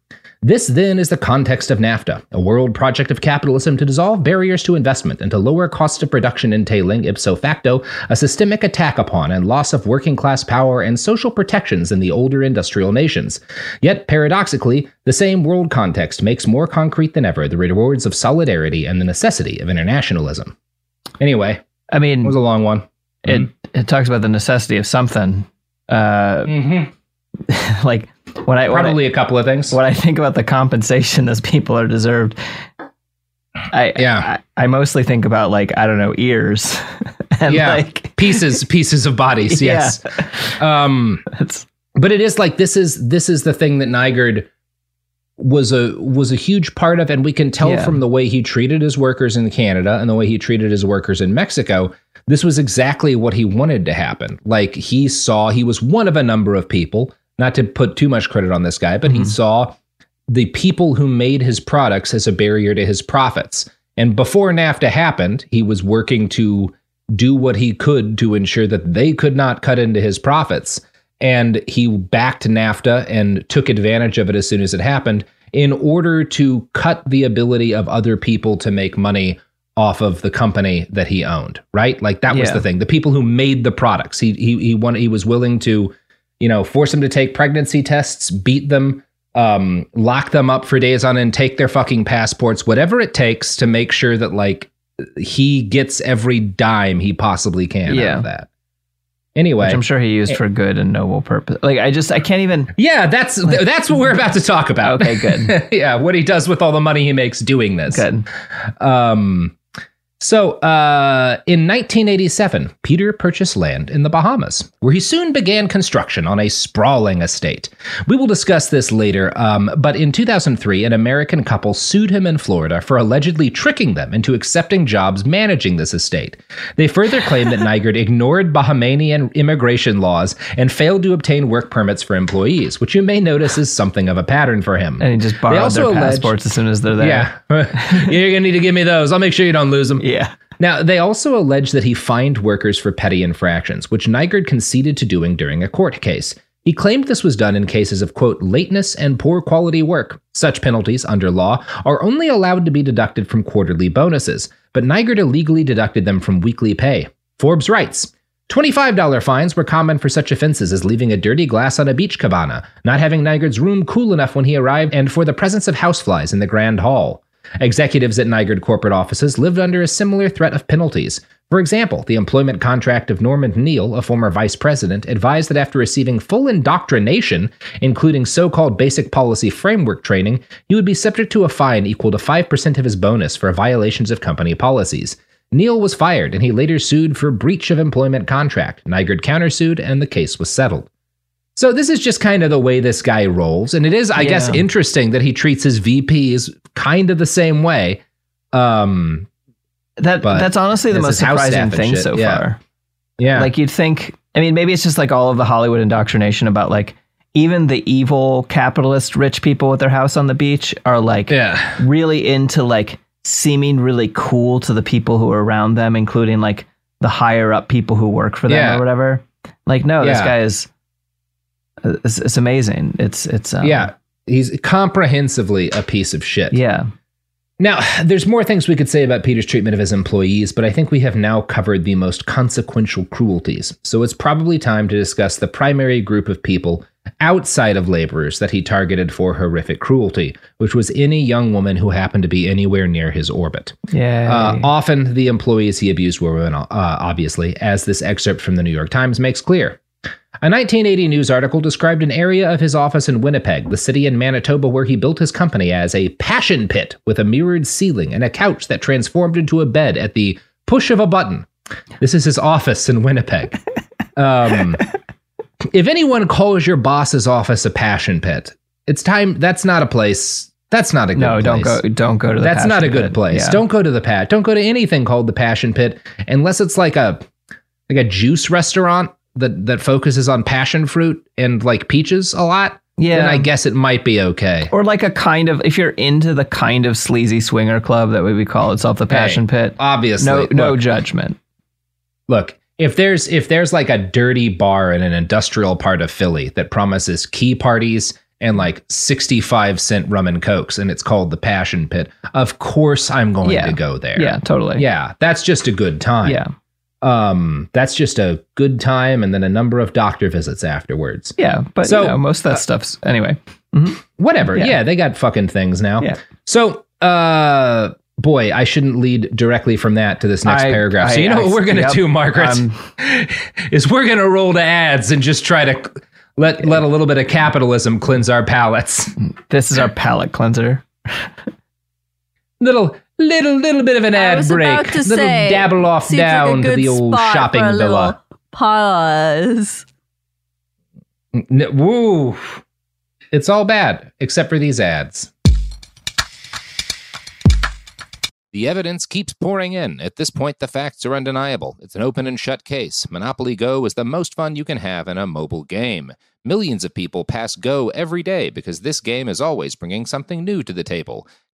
This, then, is the context of NAFTA, a world project of capitalism to dissolve barriers to investment and to lower costs of production, entailing, ipso facto, a systemic attack upon and loss of working class power and social protections in the older industrial nations. Yet, paradoxically, the same world context makes more concrete than ever the rewards of solidarity and the necessity of internationalism. Anyway, I mean, it was a long one. It it talks about the necessity of something. Uh, like when I when Probably I- a couple of things. when I think about the compensation those people are deserved, I Yeah. I, I mostly think about like I don't know ears and yeah, like pieces pieces of bodies. Yeah. Yes. Um, it's but it is like this is this is the thing that Nygard was a was a huge part of, and we can tell Yeah. from the way he treated his workers in Canada and the way he treated his workers in Mexico. This was exactly what he wanted to happen. Like he saw, he was one of a number of people. Not to put too much credit on this guy, but he mm-hmm. saw the people who made his products as a barrier to his profits. And before NAFTA happened, he was working to do what he could to ensure that they could not cut into his profits. And he backed NAFTA and took advantage of it as soon as it happened in order to cut the ability of other people to make money off of the company that he owned, right? Like that was the thing. The people who made the products. He he he wanted, he was willing to, you know, force them to take pregnancy tests, beat them, um, lock them up for days on end, take their fucking passports, whatever it takes to make sure that like he gets every dime he possibly can out Yeah. of that. Anyway, which I'm sure he used for good and noble purpose. Like I just I can't even. yeah, that's that's what we're about to talk about. Okay, good. yeah, what he does with all the money he makes doing this. Good. Um, so, uh, in 1987, Peter purchased land in the Bahamas, where he soon began construction on a sprawling estate. We will discuss this later, um, but in 2003, an American couple sued him in Florida for allegedly tricking them into accepting jobs managing this estate. They further claimed that Nygard ignored Bahamanian immigration laws and failed to obtain work permits for employees, which you may notice is something of a pattern for him. And he just borrowed their passports as soon as they're there. yeah. You're going to need to give me those. I'll make sure you don't lose them. Yeah. Now, they also allege that he fined workers for petty infractions, which Nygard conceded to doing during a court case. He claimed this was done in cases of, quote, lateness and poor quality work. Such penalties, under law, are only allowed to be deducted from quarterly bonuses, but Nygard illegally deducted them from weekly pay. Forbes writes, $25 fines were common for such offenses as leaving a dirty glass on a beach cabana, not having Nygard's room cool enough when he arrived, and for the presence of houseflies in the Grand Hall. Executives at Nygard corporate offices lived under a similar threat of penalties. For example, the employment contract of Norman Neal, a former vice president, advised that after receiving full indoctrination, including so called basic policy framework training, he would be subject to a fine equal to 5% of his bonus for violations of company policies. Neal was fired and he later sued for breach of employment contract. Nygard countersued and the case was settled. So this is just kind of the way this guy rolls. And it is, I guess, interesting that he treats his VPs kind of the same way. Um, That that's honestly the most surprising thing so yeah. far. yeah. Like you'd think. I mean, maybe it's just like all of the Hollywood indoctrination about like even the evil capitalist rich people with their house on the beach are like yeah. really into like seeming really cool to the people who are around them, including like the higher up people who work for them Yeah. or whatever. Like, no, this guy is. It's, it's amazing. It's it's um, yeah. He's comprehensively a piece of shit. yeah Now, there's more things we could say about Peter's treatment of his employees, but I think we have now covered the most consequential cruelties. So it's probably time to discuss the primary group of people outside of laborers that he targeted for horrific cruelty, which was any young woman who happened to be anywhere near his orbit. yeah. Uh, often the employees he abused were women, uh, obviously, as this excerpt from the New York Times makes clear. A 1980 news article described an area of his office in Winnipeg, the city in Manitoba where he built his company, as a passion pit with a mirrored ceiling and a couch that transformed into a bed at the push of a button. This is his office in Winnipeg. Um, if anyone calls your boss's office a passion pit, it's time. That's not a place. That's not a good no, place. don't go. Don't go to the. That's not a good pit. place. Yeah. Don't go to the pat. Don't go to anything called the Passion Pit unless it's like a like a juice restaurant that that focuses on passion fruit and like peaches a lot. Yeah. then I guess it might be okay. Or like a kind of if you're into the kind of sleazy swinger club that we would call itself the Passion Pit. Obviously, No, no Look, judgment. look. If there's if there's like a dirty bar in an industrial part of Philly that promises key parties and like 65 cent rum and cokes and it's called the Passion Pit, of course I'm going Yeah. to go there. Yeah, totally. Yeah, that's just a good time. Yeah. Um, that's just a good time and then a number of doctor visits afterwards. Yeah, but So, you know, most of that stuff's anyway. Whatever. Yeah. Yeah. they got fucking things now. Yeah. So, uh, boy, I shouldn't lead directly from that to this next I- paragraph. so I- you know I- what we're gonna yep, do, Margaret, um, is we're gonna roll to ads and just try to let let a little bit of capitalism cleanse our palates. This is our palate cleanser. little little little bit of an I ad was break. about to little say, dabble off seems like a down to the old spot shopping for a villa. Pause. N- woo. It's all bad except for these ads. The evidence keeps pouring in. At this point, the facts are undeniable. It's an open and shut case. Monopoly Go is the most fun you can have in a mobile game. Millions of people pass Go every day because this game is always bringing something new to the table.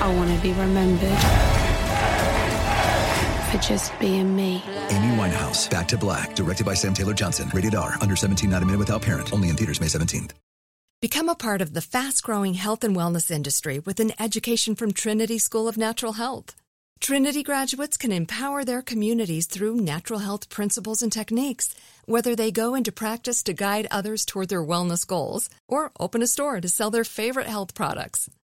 I want to be remembered for just being me. Amy Winehouse, Back to Black, directed by Sam Taylor Johnson. Rated R, under 17, not a minute without parent. Only in theaters May 17th. Become a part of the fast growing health and wellness industry with an education from Trinity School of Natural Health. Trinity graduates can empower their communities through natural health principles and techniques, whether they go into practice to guide others toward their wellness goals or open a store to sell their favorite health products.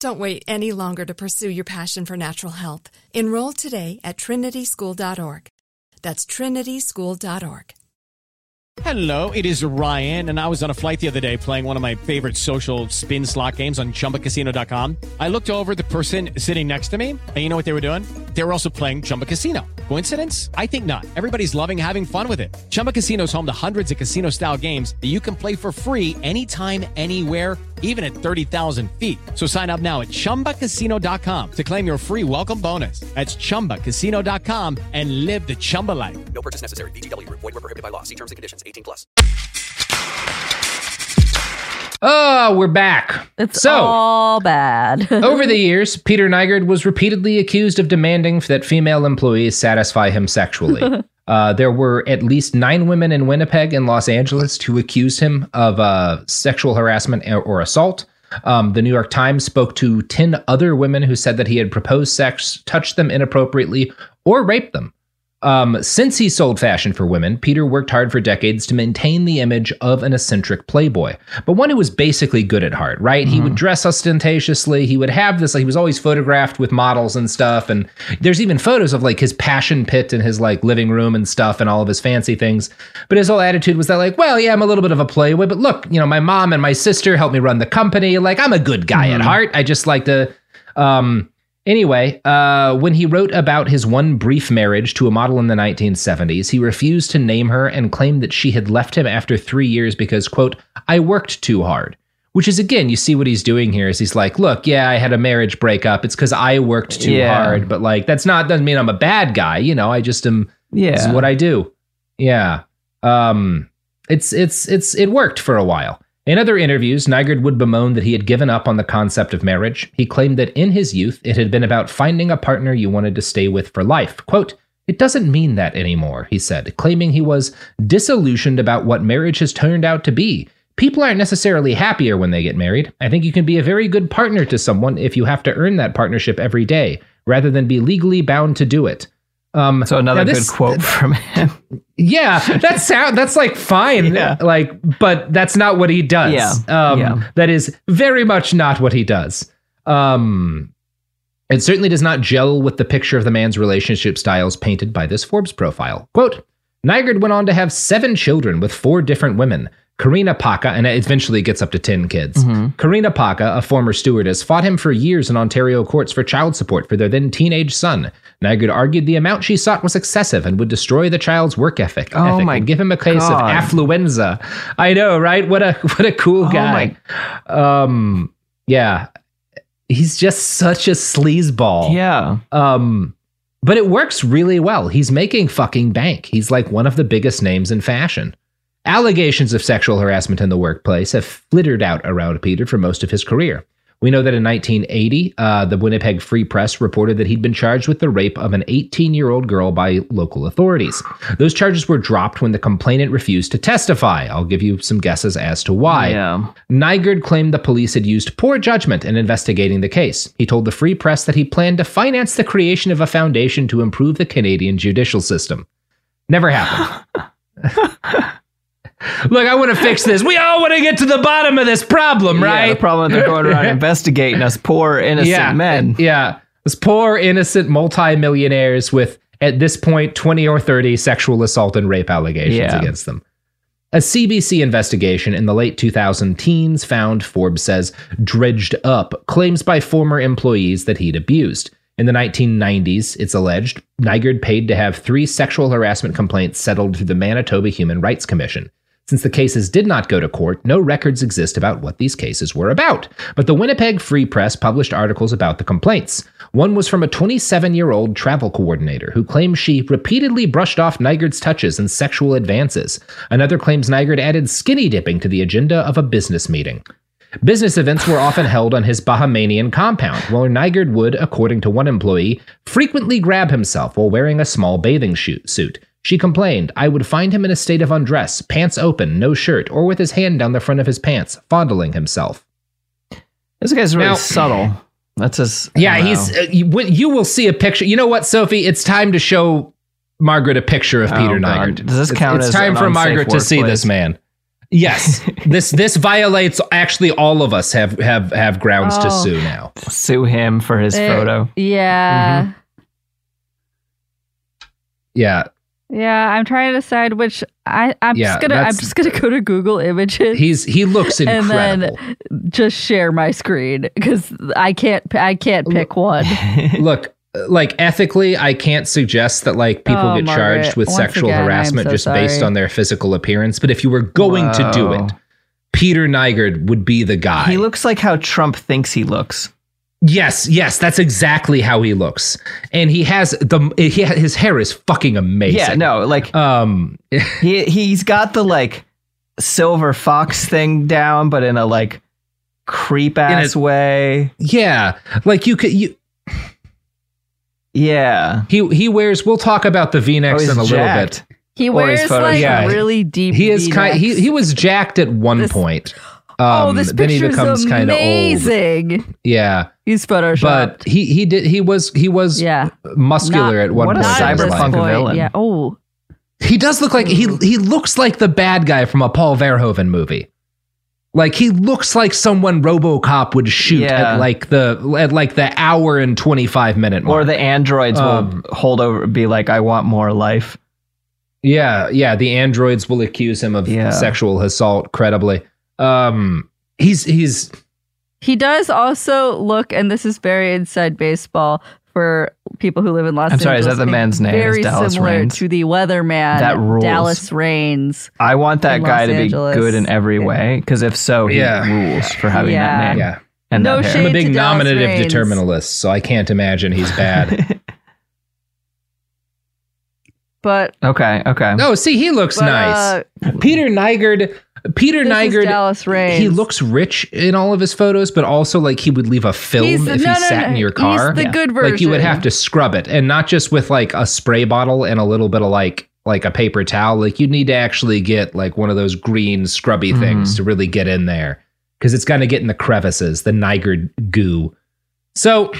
Don't wait any longer to pursue your passion for natural health. Enroll today at trinityschool.org. That's trinityschool.org. Hello, it is Ryan, and I was on a flight the other day playing one of my favorite social spin slot games on chumbacasino.com. I looked over the person sitting next to me, and you know what they were doing? They were also playing Chumba Casino. Coincidence? I think not. Everybody's loving having fun with it. Chumba Casino is home to hundreds of casino style games that you can play for free anytime, anywhere, even at 30,000 feet. So sign up now at chumbacasino.com to claim your free welcome bonus. That's chumbacasino.com and live the Chumba life. No purchase necessary. VGW Group. Void were prohibited by law. See terms and conditions. 18 plus. Oh, we're back. It's so, all bad. over the years, Peter Nygard was repeatedly accused of demanding that female employees satisfy him sexually. uh, there were at least nine women in Winnipeg and Los Angeles who accused him of uh, sexual harassment or, assault. Um, the New York Times spoke to 10 other women who said that he had proposed sex, touched them inappropriately, or raped them. Um, since he sold fashion for women, Peter worked hard for decades to maintain the image of an eccentric playboy, but one who was basically good at heart, right? He would dress ostentatiously. He would have this, like, he was always photographed with models and stuff. And there's even photos of like his passion pit in his like living room and stuff and all of his fancy things. But his whole attitude was that, like, well, yeah, I'm a little bit of a playboy, but look, you know, my mom and my sister helped me run the company. Like, I'm a good guy at heart. I just like to, um, Anyway, uh, when he wrote about his one brief marriage to a model in the 1970s, he refused to name her and claimed that she had left him after three years because, quote, I worked too hard. Which is, again, you see what he's doing here is he's like, look, yeah, I had a marriage breakup. It's because I worked too Yeah. hard. But, like, that's not, doesn't mean I'm a bad guy. You know, I just am, this is Yeah. what I do. Yeah. Um, it's, it's, it's, it worked for a while. In other interviews, Nygard would bemoan that he had given up on the concept of marriage. He claimed that in his youth, it had been about finding a partner you wanted to stay with for life. Quote, it doesn't mean that anymore, he said, claiming he was disillusioned about what marriage has turned out to be. People aren't necessarily happier when they get married. I think you can be a very good partner to someone if you have to earn that partnership every day, rather than be legally bound to do it. Um, So another now good quote from him. yeah, that sound that's like fine. Yeah. Like, but that's not what he does. Yeah. Um Yeah. that is very much not what he does. Um it certainly does not gel with the picture of the man's relationship styles painted by this Forbes profile. Quote Nygard went on to have seven children with four different women. Karina Paca, and it eventually gets up to 10 kids. Karina Paca, a former stewardess, fought him for years in Ontario courts for child support for their then teenage son. Nygard argued the amount she sought was excessive and would destroy the child's work ethic, Oh ethic my and give him a case God. of affluenza. I know, right? What a what a cool Oh guy. Um yeah. He's just such a sleazeball. Yeah. Um, but it works really well. He's making fucking bank. He's like one of the biggest names in fashion. Allegations of sexual harassment in the workplace have flittered out around Peter for most of his career. We know that in 1980, uh, the Winnipeg Free Press reported that he'd been charged with the rape of an 18 year old girl by local authorities. Those charges were dropped when the complainant refused to testify. I'll give you some guesses as to why. Yeah. Nygard claimed the police had used poor judgment in investigating the case. He told the Free Press that he planned to finance the creation of a foundation to improve the Canadian judicial system. Never happened. Look, I want to fix this. We all want to get to the bottom of this problem, Yeah, right? the problem they're going around investigating us poor innocent yeah, men. Yeah. Those poor, innocent multimillionaires with, at this point, 20 or 30 sexual assault and rape allegations Yeah. against them. A CBC investigation in the late 2000 teens found, Forbes says, dredged up claims by former employees that he'd abused. In the 1990s, it's alleged, Nygard paid to have three sexual harassment complaints settled through the Manitoba Human Rights Commission. Since the cases did not go to court, no records exist about what these cases were about. But the Winnipeg Free Press published articles about the complaints. One was from a 27 year old travel coordinator who claims she repeatedly brushed off Nygard's touches and sexual advances. Another claims Nygard added skinny dipping to the agenda of a business meeting. Business events were often held on his Bahamanian compound, where Nygard would, according to one employee, frequently grab himself while wearing a small bathing suit. She complained, I would find him in a state of undress, pants open, no shirt, or with his hand down the front of his pants, fondling himself. This guy's really Now- subtle. That's his. Yeah, I don't he's. Uh, you, you will see a picture. You know what, Sophie? It's time to show Margaret a picture of Oh, Peter God. Nygard. Does this It's- count it's, as time an for Margaret to see workplace? this man. Yes, this this violates. Actually, all of us have have have grounds to Oh. sue now. Sue him for his Eh, photo. Yeah. Mm-hmm. Yeah, Yeah, I'm trying to decide which I I'm Yeah, just gonna I'm just gonna go to Google Images he's he looks and incredible. then just share my screen because I can't I can't pick one. Look, like ethically, I can't suggest that like people Oh, get Margaret, charged with sexual again, harassment so just based on their physical appearance. But if you were going to do it, Peter Nygard would be the guy. He looks like how Trump thinks he looks. Yes, yes, that's exactly how he looks, and he has the he ha- his hair is fucking amazing. Yeah, no, like um, he he's got the like silver fox thing down, but in a like creep ass way. yeah, like you could you. Yeah, he he wears. We'll talk about the V necks Oh, in a jacked. little bit. He wears like Yeah. really deep. He is kind. He he was jacked at one point. Um, oh, this then he picture becomes is kind of old. amazing. Yeah, He's photoshopped. but he he did he was he was yeah, muscular Not- at one what a point. in his cyberpunk villain. Yeah. Oh, He does look like he he looks like the bad guy from a Paul Verhoeven movie. Like he looks like someone RoboCop would shoot Yeah. at like the at like the hour and twenty five minute mark. or the androids Um, will hold over, be like, "I want more life." yeah, yeah. The androids will accuse him of Yeah. sexual assault credibly. Um, he's he's he does also look, and this is very inside baseball for people who live in Los Angeles. I'm Angeles. sorry, is that the man's name? Is Very Dallas similar Raines? to the weatherman That rules. Dallas Raines. I want that guy Los to be good in every way, because if so, he Yeah. rules for having Yeah. that name. yeah. And No that shade I'm a big Dallas nominative Raines. determinalist, so I can't imagine he's bad. But Okay, okay. no, see, he looks but, nice. uh, Peter Nygard. Peter this is Nygard. Dallas Raines. He looks rich in all of his photos, but also like he would leave a film He's- if no, he no, sat no, in your he's car. the good version. Like you would have to scrub it, and not just with like a spray bottle and a little bit of like like a paper towel. Like you'd need to actually get like one of those green scrubby Mm-hmm. things to really get in there because it's going to get in the crevices, the Nygard goo. So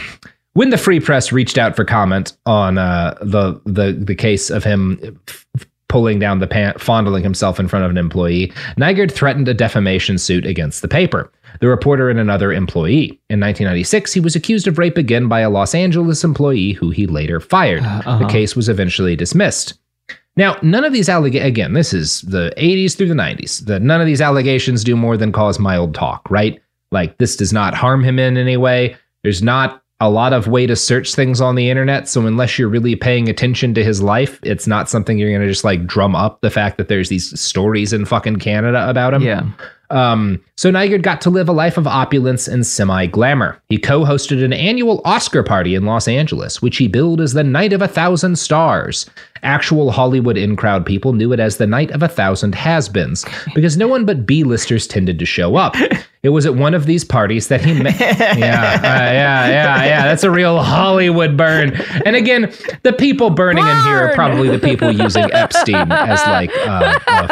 when the Free Press reached out for comment on uh, the the the case of him f- pulling down the pant, fondling himself in front of an employee, Nygard threatened a defamation suit against the paper. The reporter and another employee. In 1996, he was accused of rape again by a Los Angeles employee who he later fired. Uh, uh-huh. The case was eventually dismissed. Now, none of these allegations, again, this is the 80s through the 90s, that none of these allegations do more than cause mild talk, right? Like, this does not harm him in any way. There's not a lot of way to search things on the internet. So, unless you're really paying attention to his life, it's not something you're going to just like drum up the fact that there's these stories in fucking Canada about him. Yeah. Um, so Nygard got to live a life of opulence and semi glamour. He co hosted an annual Oscar party in Los Angeles, which he billed as the Night of a Thousand Stars. Actual Hollywood in crowd people knew it as the Night of a Thousand Has Beens because no one but B listers tended to show up. It was at one of these parties that he met. yeah, uh, yeah, yeah, yeah. That's a real Hollywood burn. And again, the people burning in here are probably the people using Epstein as like uh, a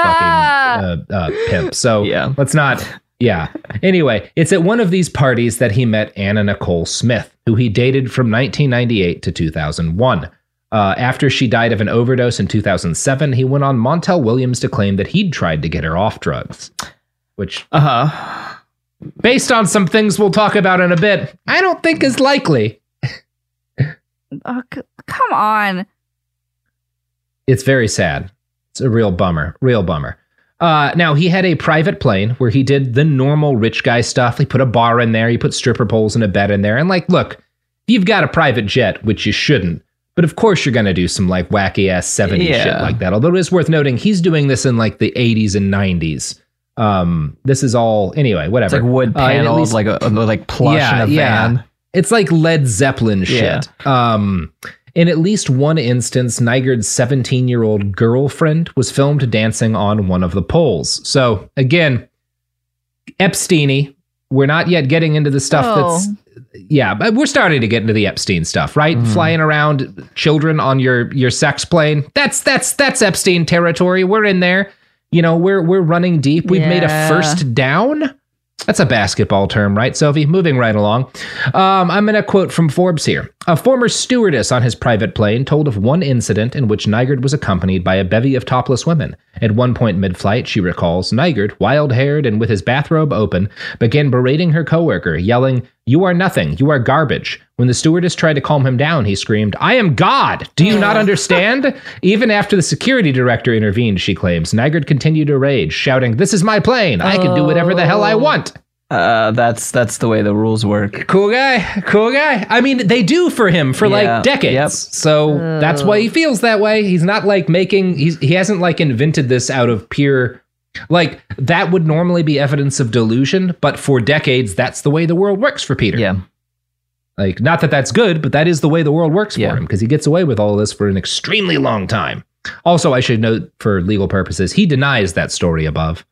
fucking pimp. So Yeah. let's not. Yeah. Anyway, it's at one of these parties that he met Anna Nicole Smith, who he dated from 1998 to 2001. Uh, after she died of an overdose in 2007, he went on Montel Williams to claim that he'd tried to get her off drugs, which, Uh huh. based on some things we'll talk about in a bit, I don't think is likely. oh, c- come on. It's very sad. It's a real bummer. Real bummer. Uh, now he had a private plane where he did the normal rich guy stuff. He put a bar in there. He put stripper poles and a bed in there. And like, look, if you've got a private jet, which you shouldn't, but of course you're gonna do some like wacky ass 70s shit like that. Although it is worth noting he's doing this in like the 80s and 90s. Um, this is all anyway. It's Whatever. like wood Uh, panels, least- like a like plush in a van. it's like Led Zeppelin Yeah. shit. Um, in at least one instance, Nygard's 17 year old girlfriend was filmed dancing on one of the poles. So again, Epsteiny. We're not yet getting into the stuff Oh. that's yeah, but we're starting to get into the Epstein stuff, right? Flying around children on your your sex plane. That's that's that's Epstein territory. We're in there. You know, we're we're running deep. We've made a first down. That's a basketball term, right, Sophie? Moving right along. Um, I'm going to quote from Forbes here. A former stewardess on his private plane told of one incident in which Nygard was accompanied by a bevy of topless women. At one point mid flight, she recalls, Nygard, wild haired and with his bathrobe open, began berating her coworker, yelling, You are nothing, you are garbage. When the stewardess tried to calm him down, he screamed, I am God! Do you not understand? Even after the security director intervened, she claims, Nygard continued to rage, shouting, This is my plane! I can do whatever the hell I oh. want! Uh, that's that's the way the rules work. Cool guy, cool guy. I mean, they do for him for Yeah, like decades. yep. So that's why he feels that way. He's not like making he's he hasn't like invented this out of pure like that would normally be evidence of delusion, but for decades that's the way the world works for Peter. Yeah. Like not that that's good, but that is the way the world works for him because he gets away with all this for an extremely long time. Also, I should note for legal purposes, he denies that story above.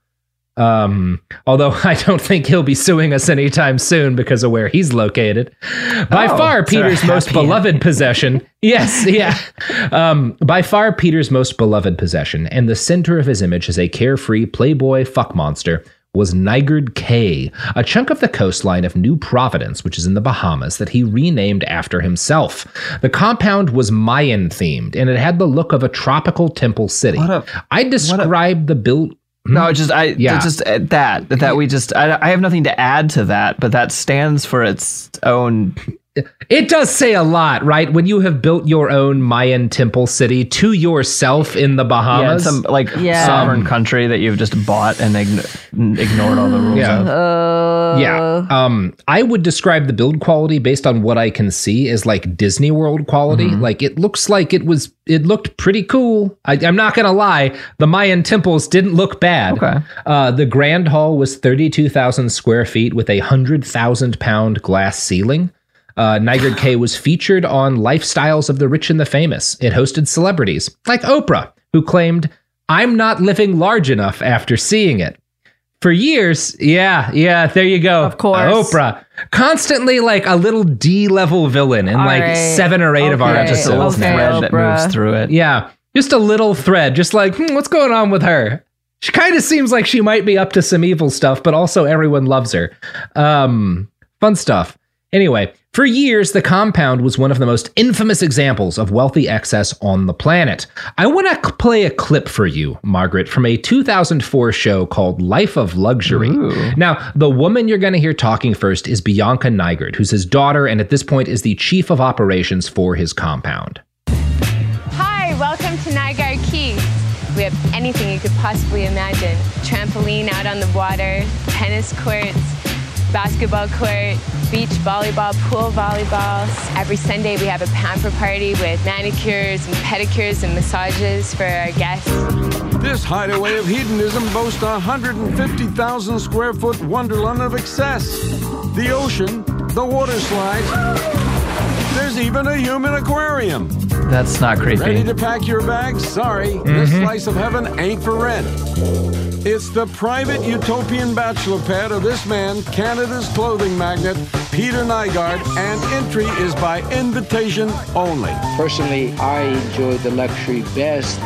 Um, although I don't think he'll be suing us anytime soon because of where he's located. By Oh, far, a Peter's most beloved possession. Yes, yeah. Um, by far, Peter's most beloved possession, and the center of his image as a carefree playboy fuck monster, was Nygard Cay, a chunk of the coastline of New Providence, which is in the Bahamas, that he renamed after himself. The compound was Mayan themed, and it had the look of a tropical temple city. A- I describe the build. No, just I Yeah. just uh, that that we just I, I have nothing to add to that, but that stands for its own. It does say a lot, right? When you have built your own Mayan temple city to yourself in the Yeah, Bahamas. some like Yeah. sovereign country that you've just bought and ign- ignored all the rules Yeah. of. Uh, yeah. Um, I would describe the build quality based on what I can see as like Disney World quality. Mm-hmm. Like it looks like it was, it looked pretty cool. I, I'm not gonna lie, the Mayan temples didn't look bad. Okay. Uh, the Grand Hall was 32,000 square feet with a hundred thousand pound glass ceiling. Uh, Nygard Cay was featured on Lifestyles of the Rich and the Famous. It hosted celebrities like Oprah, who claimed, I'm not living large enough after seeing it. For years, yeah, yeah, there you go. Of course. Oprah. Constantly like a little D level villain in All like right. seven or eight of our episodes. Just a little Okay, thread that moves through it. Yeah, just a little thread, just like, hmm, what's going on with her? She kind of seems like she might be up to some evil stuff, but also everyone loves her. Um, fun stuff. Anyway, for years, the compound was one of the most infamous examples of wealthy excess on the planet. I want to play a clip for you, Margaret, from a 2004 show called Life of Luxury. Now, the woman you're going to hear talking first is Bianca Nygard, who's his daughter and at this point is the chief of operations for his compound. Hi, welcome to Nygard Cay. We have anything you could possibly imagine trampoline out on the water, tennis courts, basketball court, beach volleyball, pool volleyball. Every Sunday, we have a pamper party with manicures and pedicures and massages for our guests. This hideaway of hedonism boasts a 150,000 square foot wonderland of excess. The ocean, the water slides. There's even a human aquarium. That's not creepy. Ready creepy. to pack your bags? Sorry, this mm-hmm. slice of heaven ain't for rent. It's the private utopian bachelor pad of this man, Canada's clothing magnate, Peter Nygard, and entry is by invitation only. Personally, I enjoy the luxury best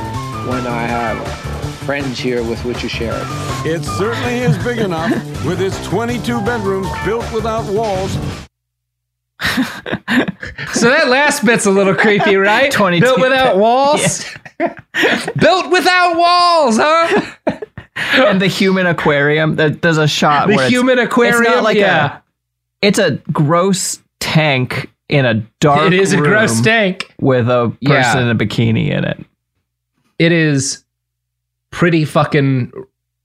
when I have friends here with which to share it. It certainly is big enough, with its 22 bedrooms built without walls. So that last bit's a little creepy, right? 22 Built without walls. Built without walls, huh? and the human aquarium. there- There's a shot. The human It's aquarium, not like yeah. a. It's a gross tank in a dark. It is a gross tank. with a person Yeah. in a bikini in it. It is pretty fucking,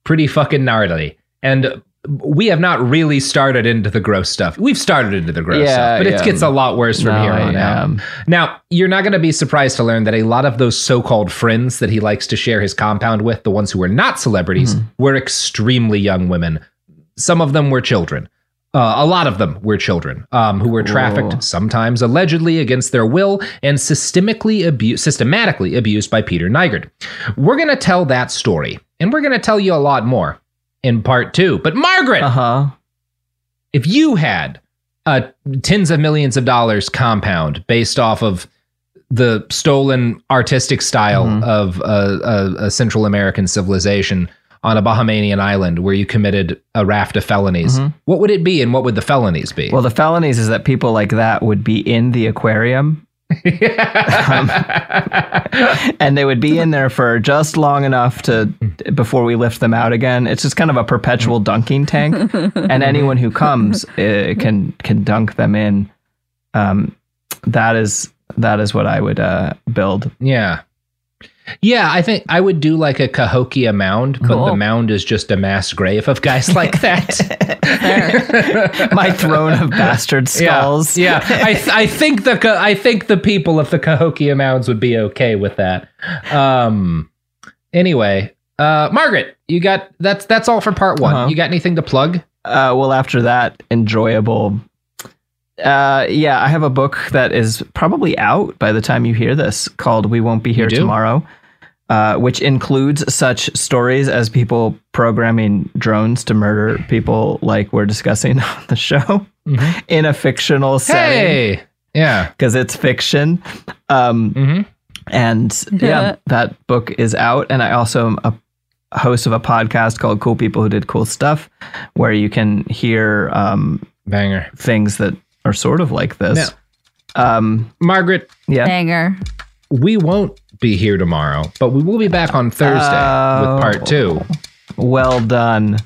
pretty fucking gnarly. And we have not really started into the gross stuff. We've started into the gross Yeah, stuff, but yeah. it gets a lot worse from No, here on out. Now, you're not going to be surprised to learn that a lot of those so called friends that he likes to share his compound with, the ones who were not celebrities, Mm-hmm. were extremely young women. Some of them were children. Uh, a lot of them were children um, who were trafficked, Whoa. sometimes allegedly against their will, and systemically abu- systematically abused by Peter Nygard. We're going to tell that story, and we're going to tell you a lot more in part two. But Margaret, Uh huh. if you had a tens of millions of dollars compound based off of the stolen artistic style Mhm. of a, a, a Central American civilization on a Bahamian island where you committed a raft of felonies, Mhm. what would it be and what would the felonies be? Well, the felonies is that people like that would be in the aquarium. Um, and they would be in there for just long enough to before we lift them out again. It's just kind of a perpetual dunking tank, and anyone who comes uh, can can dunk them in. Um, that is that is what I would uh, build. Yeah. Yeah, I think I would do like a Cahokia mound, but the mound is just a mass grave of guys like that. My throne of bastard skulls. Yeah, yeah. I th- I think the I think the people of the Cahokia mounds would be okay with that. Um. Anyway, uh, Margaret, you got that's that's all for part one. Uh-huh. You got anything to plug? Uh, well, after that, enjoyable. Uh, yeah, I have a book that is probably out by the time you hear this called "We Won't Be Here? Tomorrow," uh, which includes such stories as people programming drones to murder people, like we're discussing on the show, in a fictional setting. Hey, yeah, because it's fiction. Um, and yeah, that book is out, and I also am a host of a podcast called Cool People Who Did Cool Stuff, where you can hear um, banger things that are sort of like this. Um, Margaret, yeah, Banger. we won't be here tomorrow, but we will be back on Thursday with part two. Well done.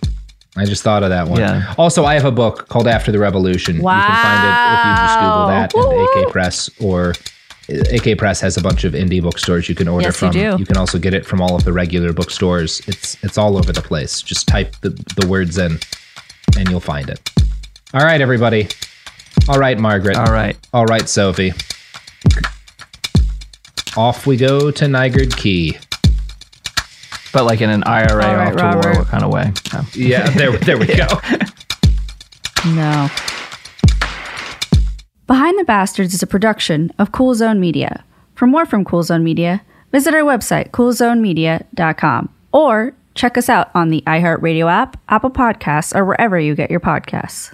I just thought of that one. Yeah. Also, I have a book called After the Revolution. You can find it if you just Google that and AK Press or AK Press has a bunch of indie bookstores you can order from. Yes, you from. do. can also get it from all of the regular bookstores. It's it's all over the place. Just type the, the words in and you'll find it. All right, everybody. All right, Margaret. All right. All right, Sophie. Off we go to Nygard Cay. But like in an IRA All right, off to war Robert. kind of way. Yeah. Yeah, there, there we go. No. Behind the Bastards is a production of Cool Zone Media. For more from Cool Zone Media, visit our website, coolzonemedia.com, or check us out on the iHeartRadio app, Apple Podcasts, or wherever you get your podcasts.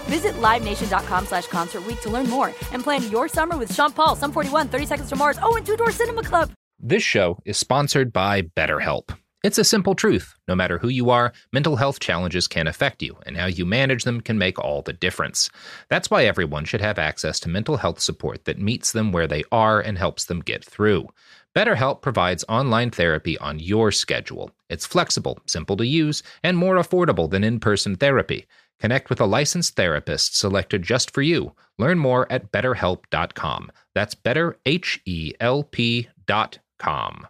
Visit LiveNation.com slash Concert to learn more and plan your summer with Sean Paul, Sum 41, 30 Seconds to Mars, oh, and Two Door Cinema Club. This show is sponsored by BetterHelp. It's a simple truth. No matter who you are, mental health challenges can affect you, and how you manage them can make all the difference. That's why everyone should have access to mental health support that meets them where they are and helps them get through. BetterHelp provides online therapy on your schedule. It's flexible, simple to use, and more affordable than in person therapy. Connect with a licensed therapist selected just for you. Learn more at betterhelp.com. That's betterhelp.com.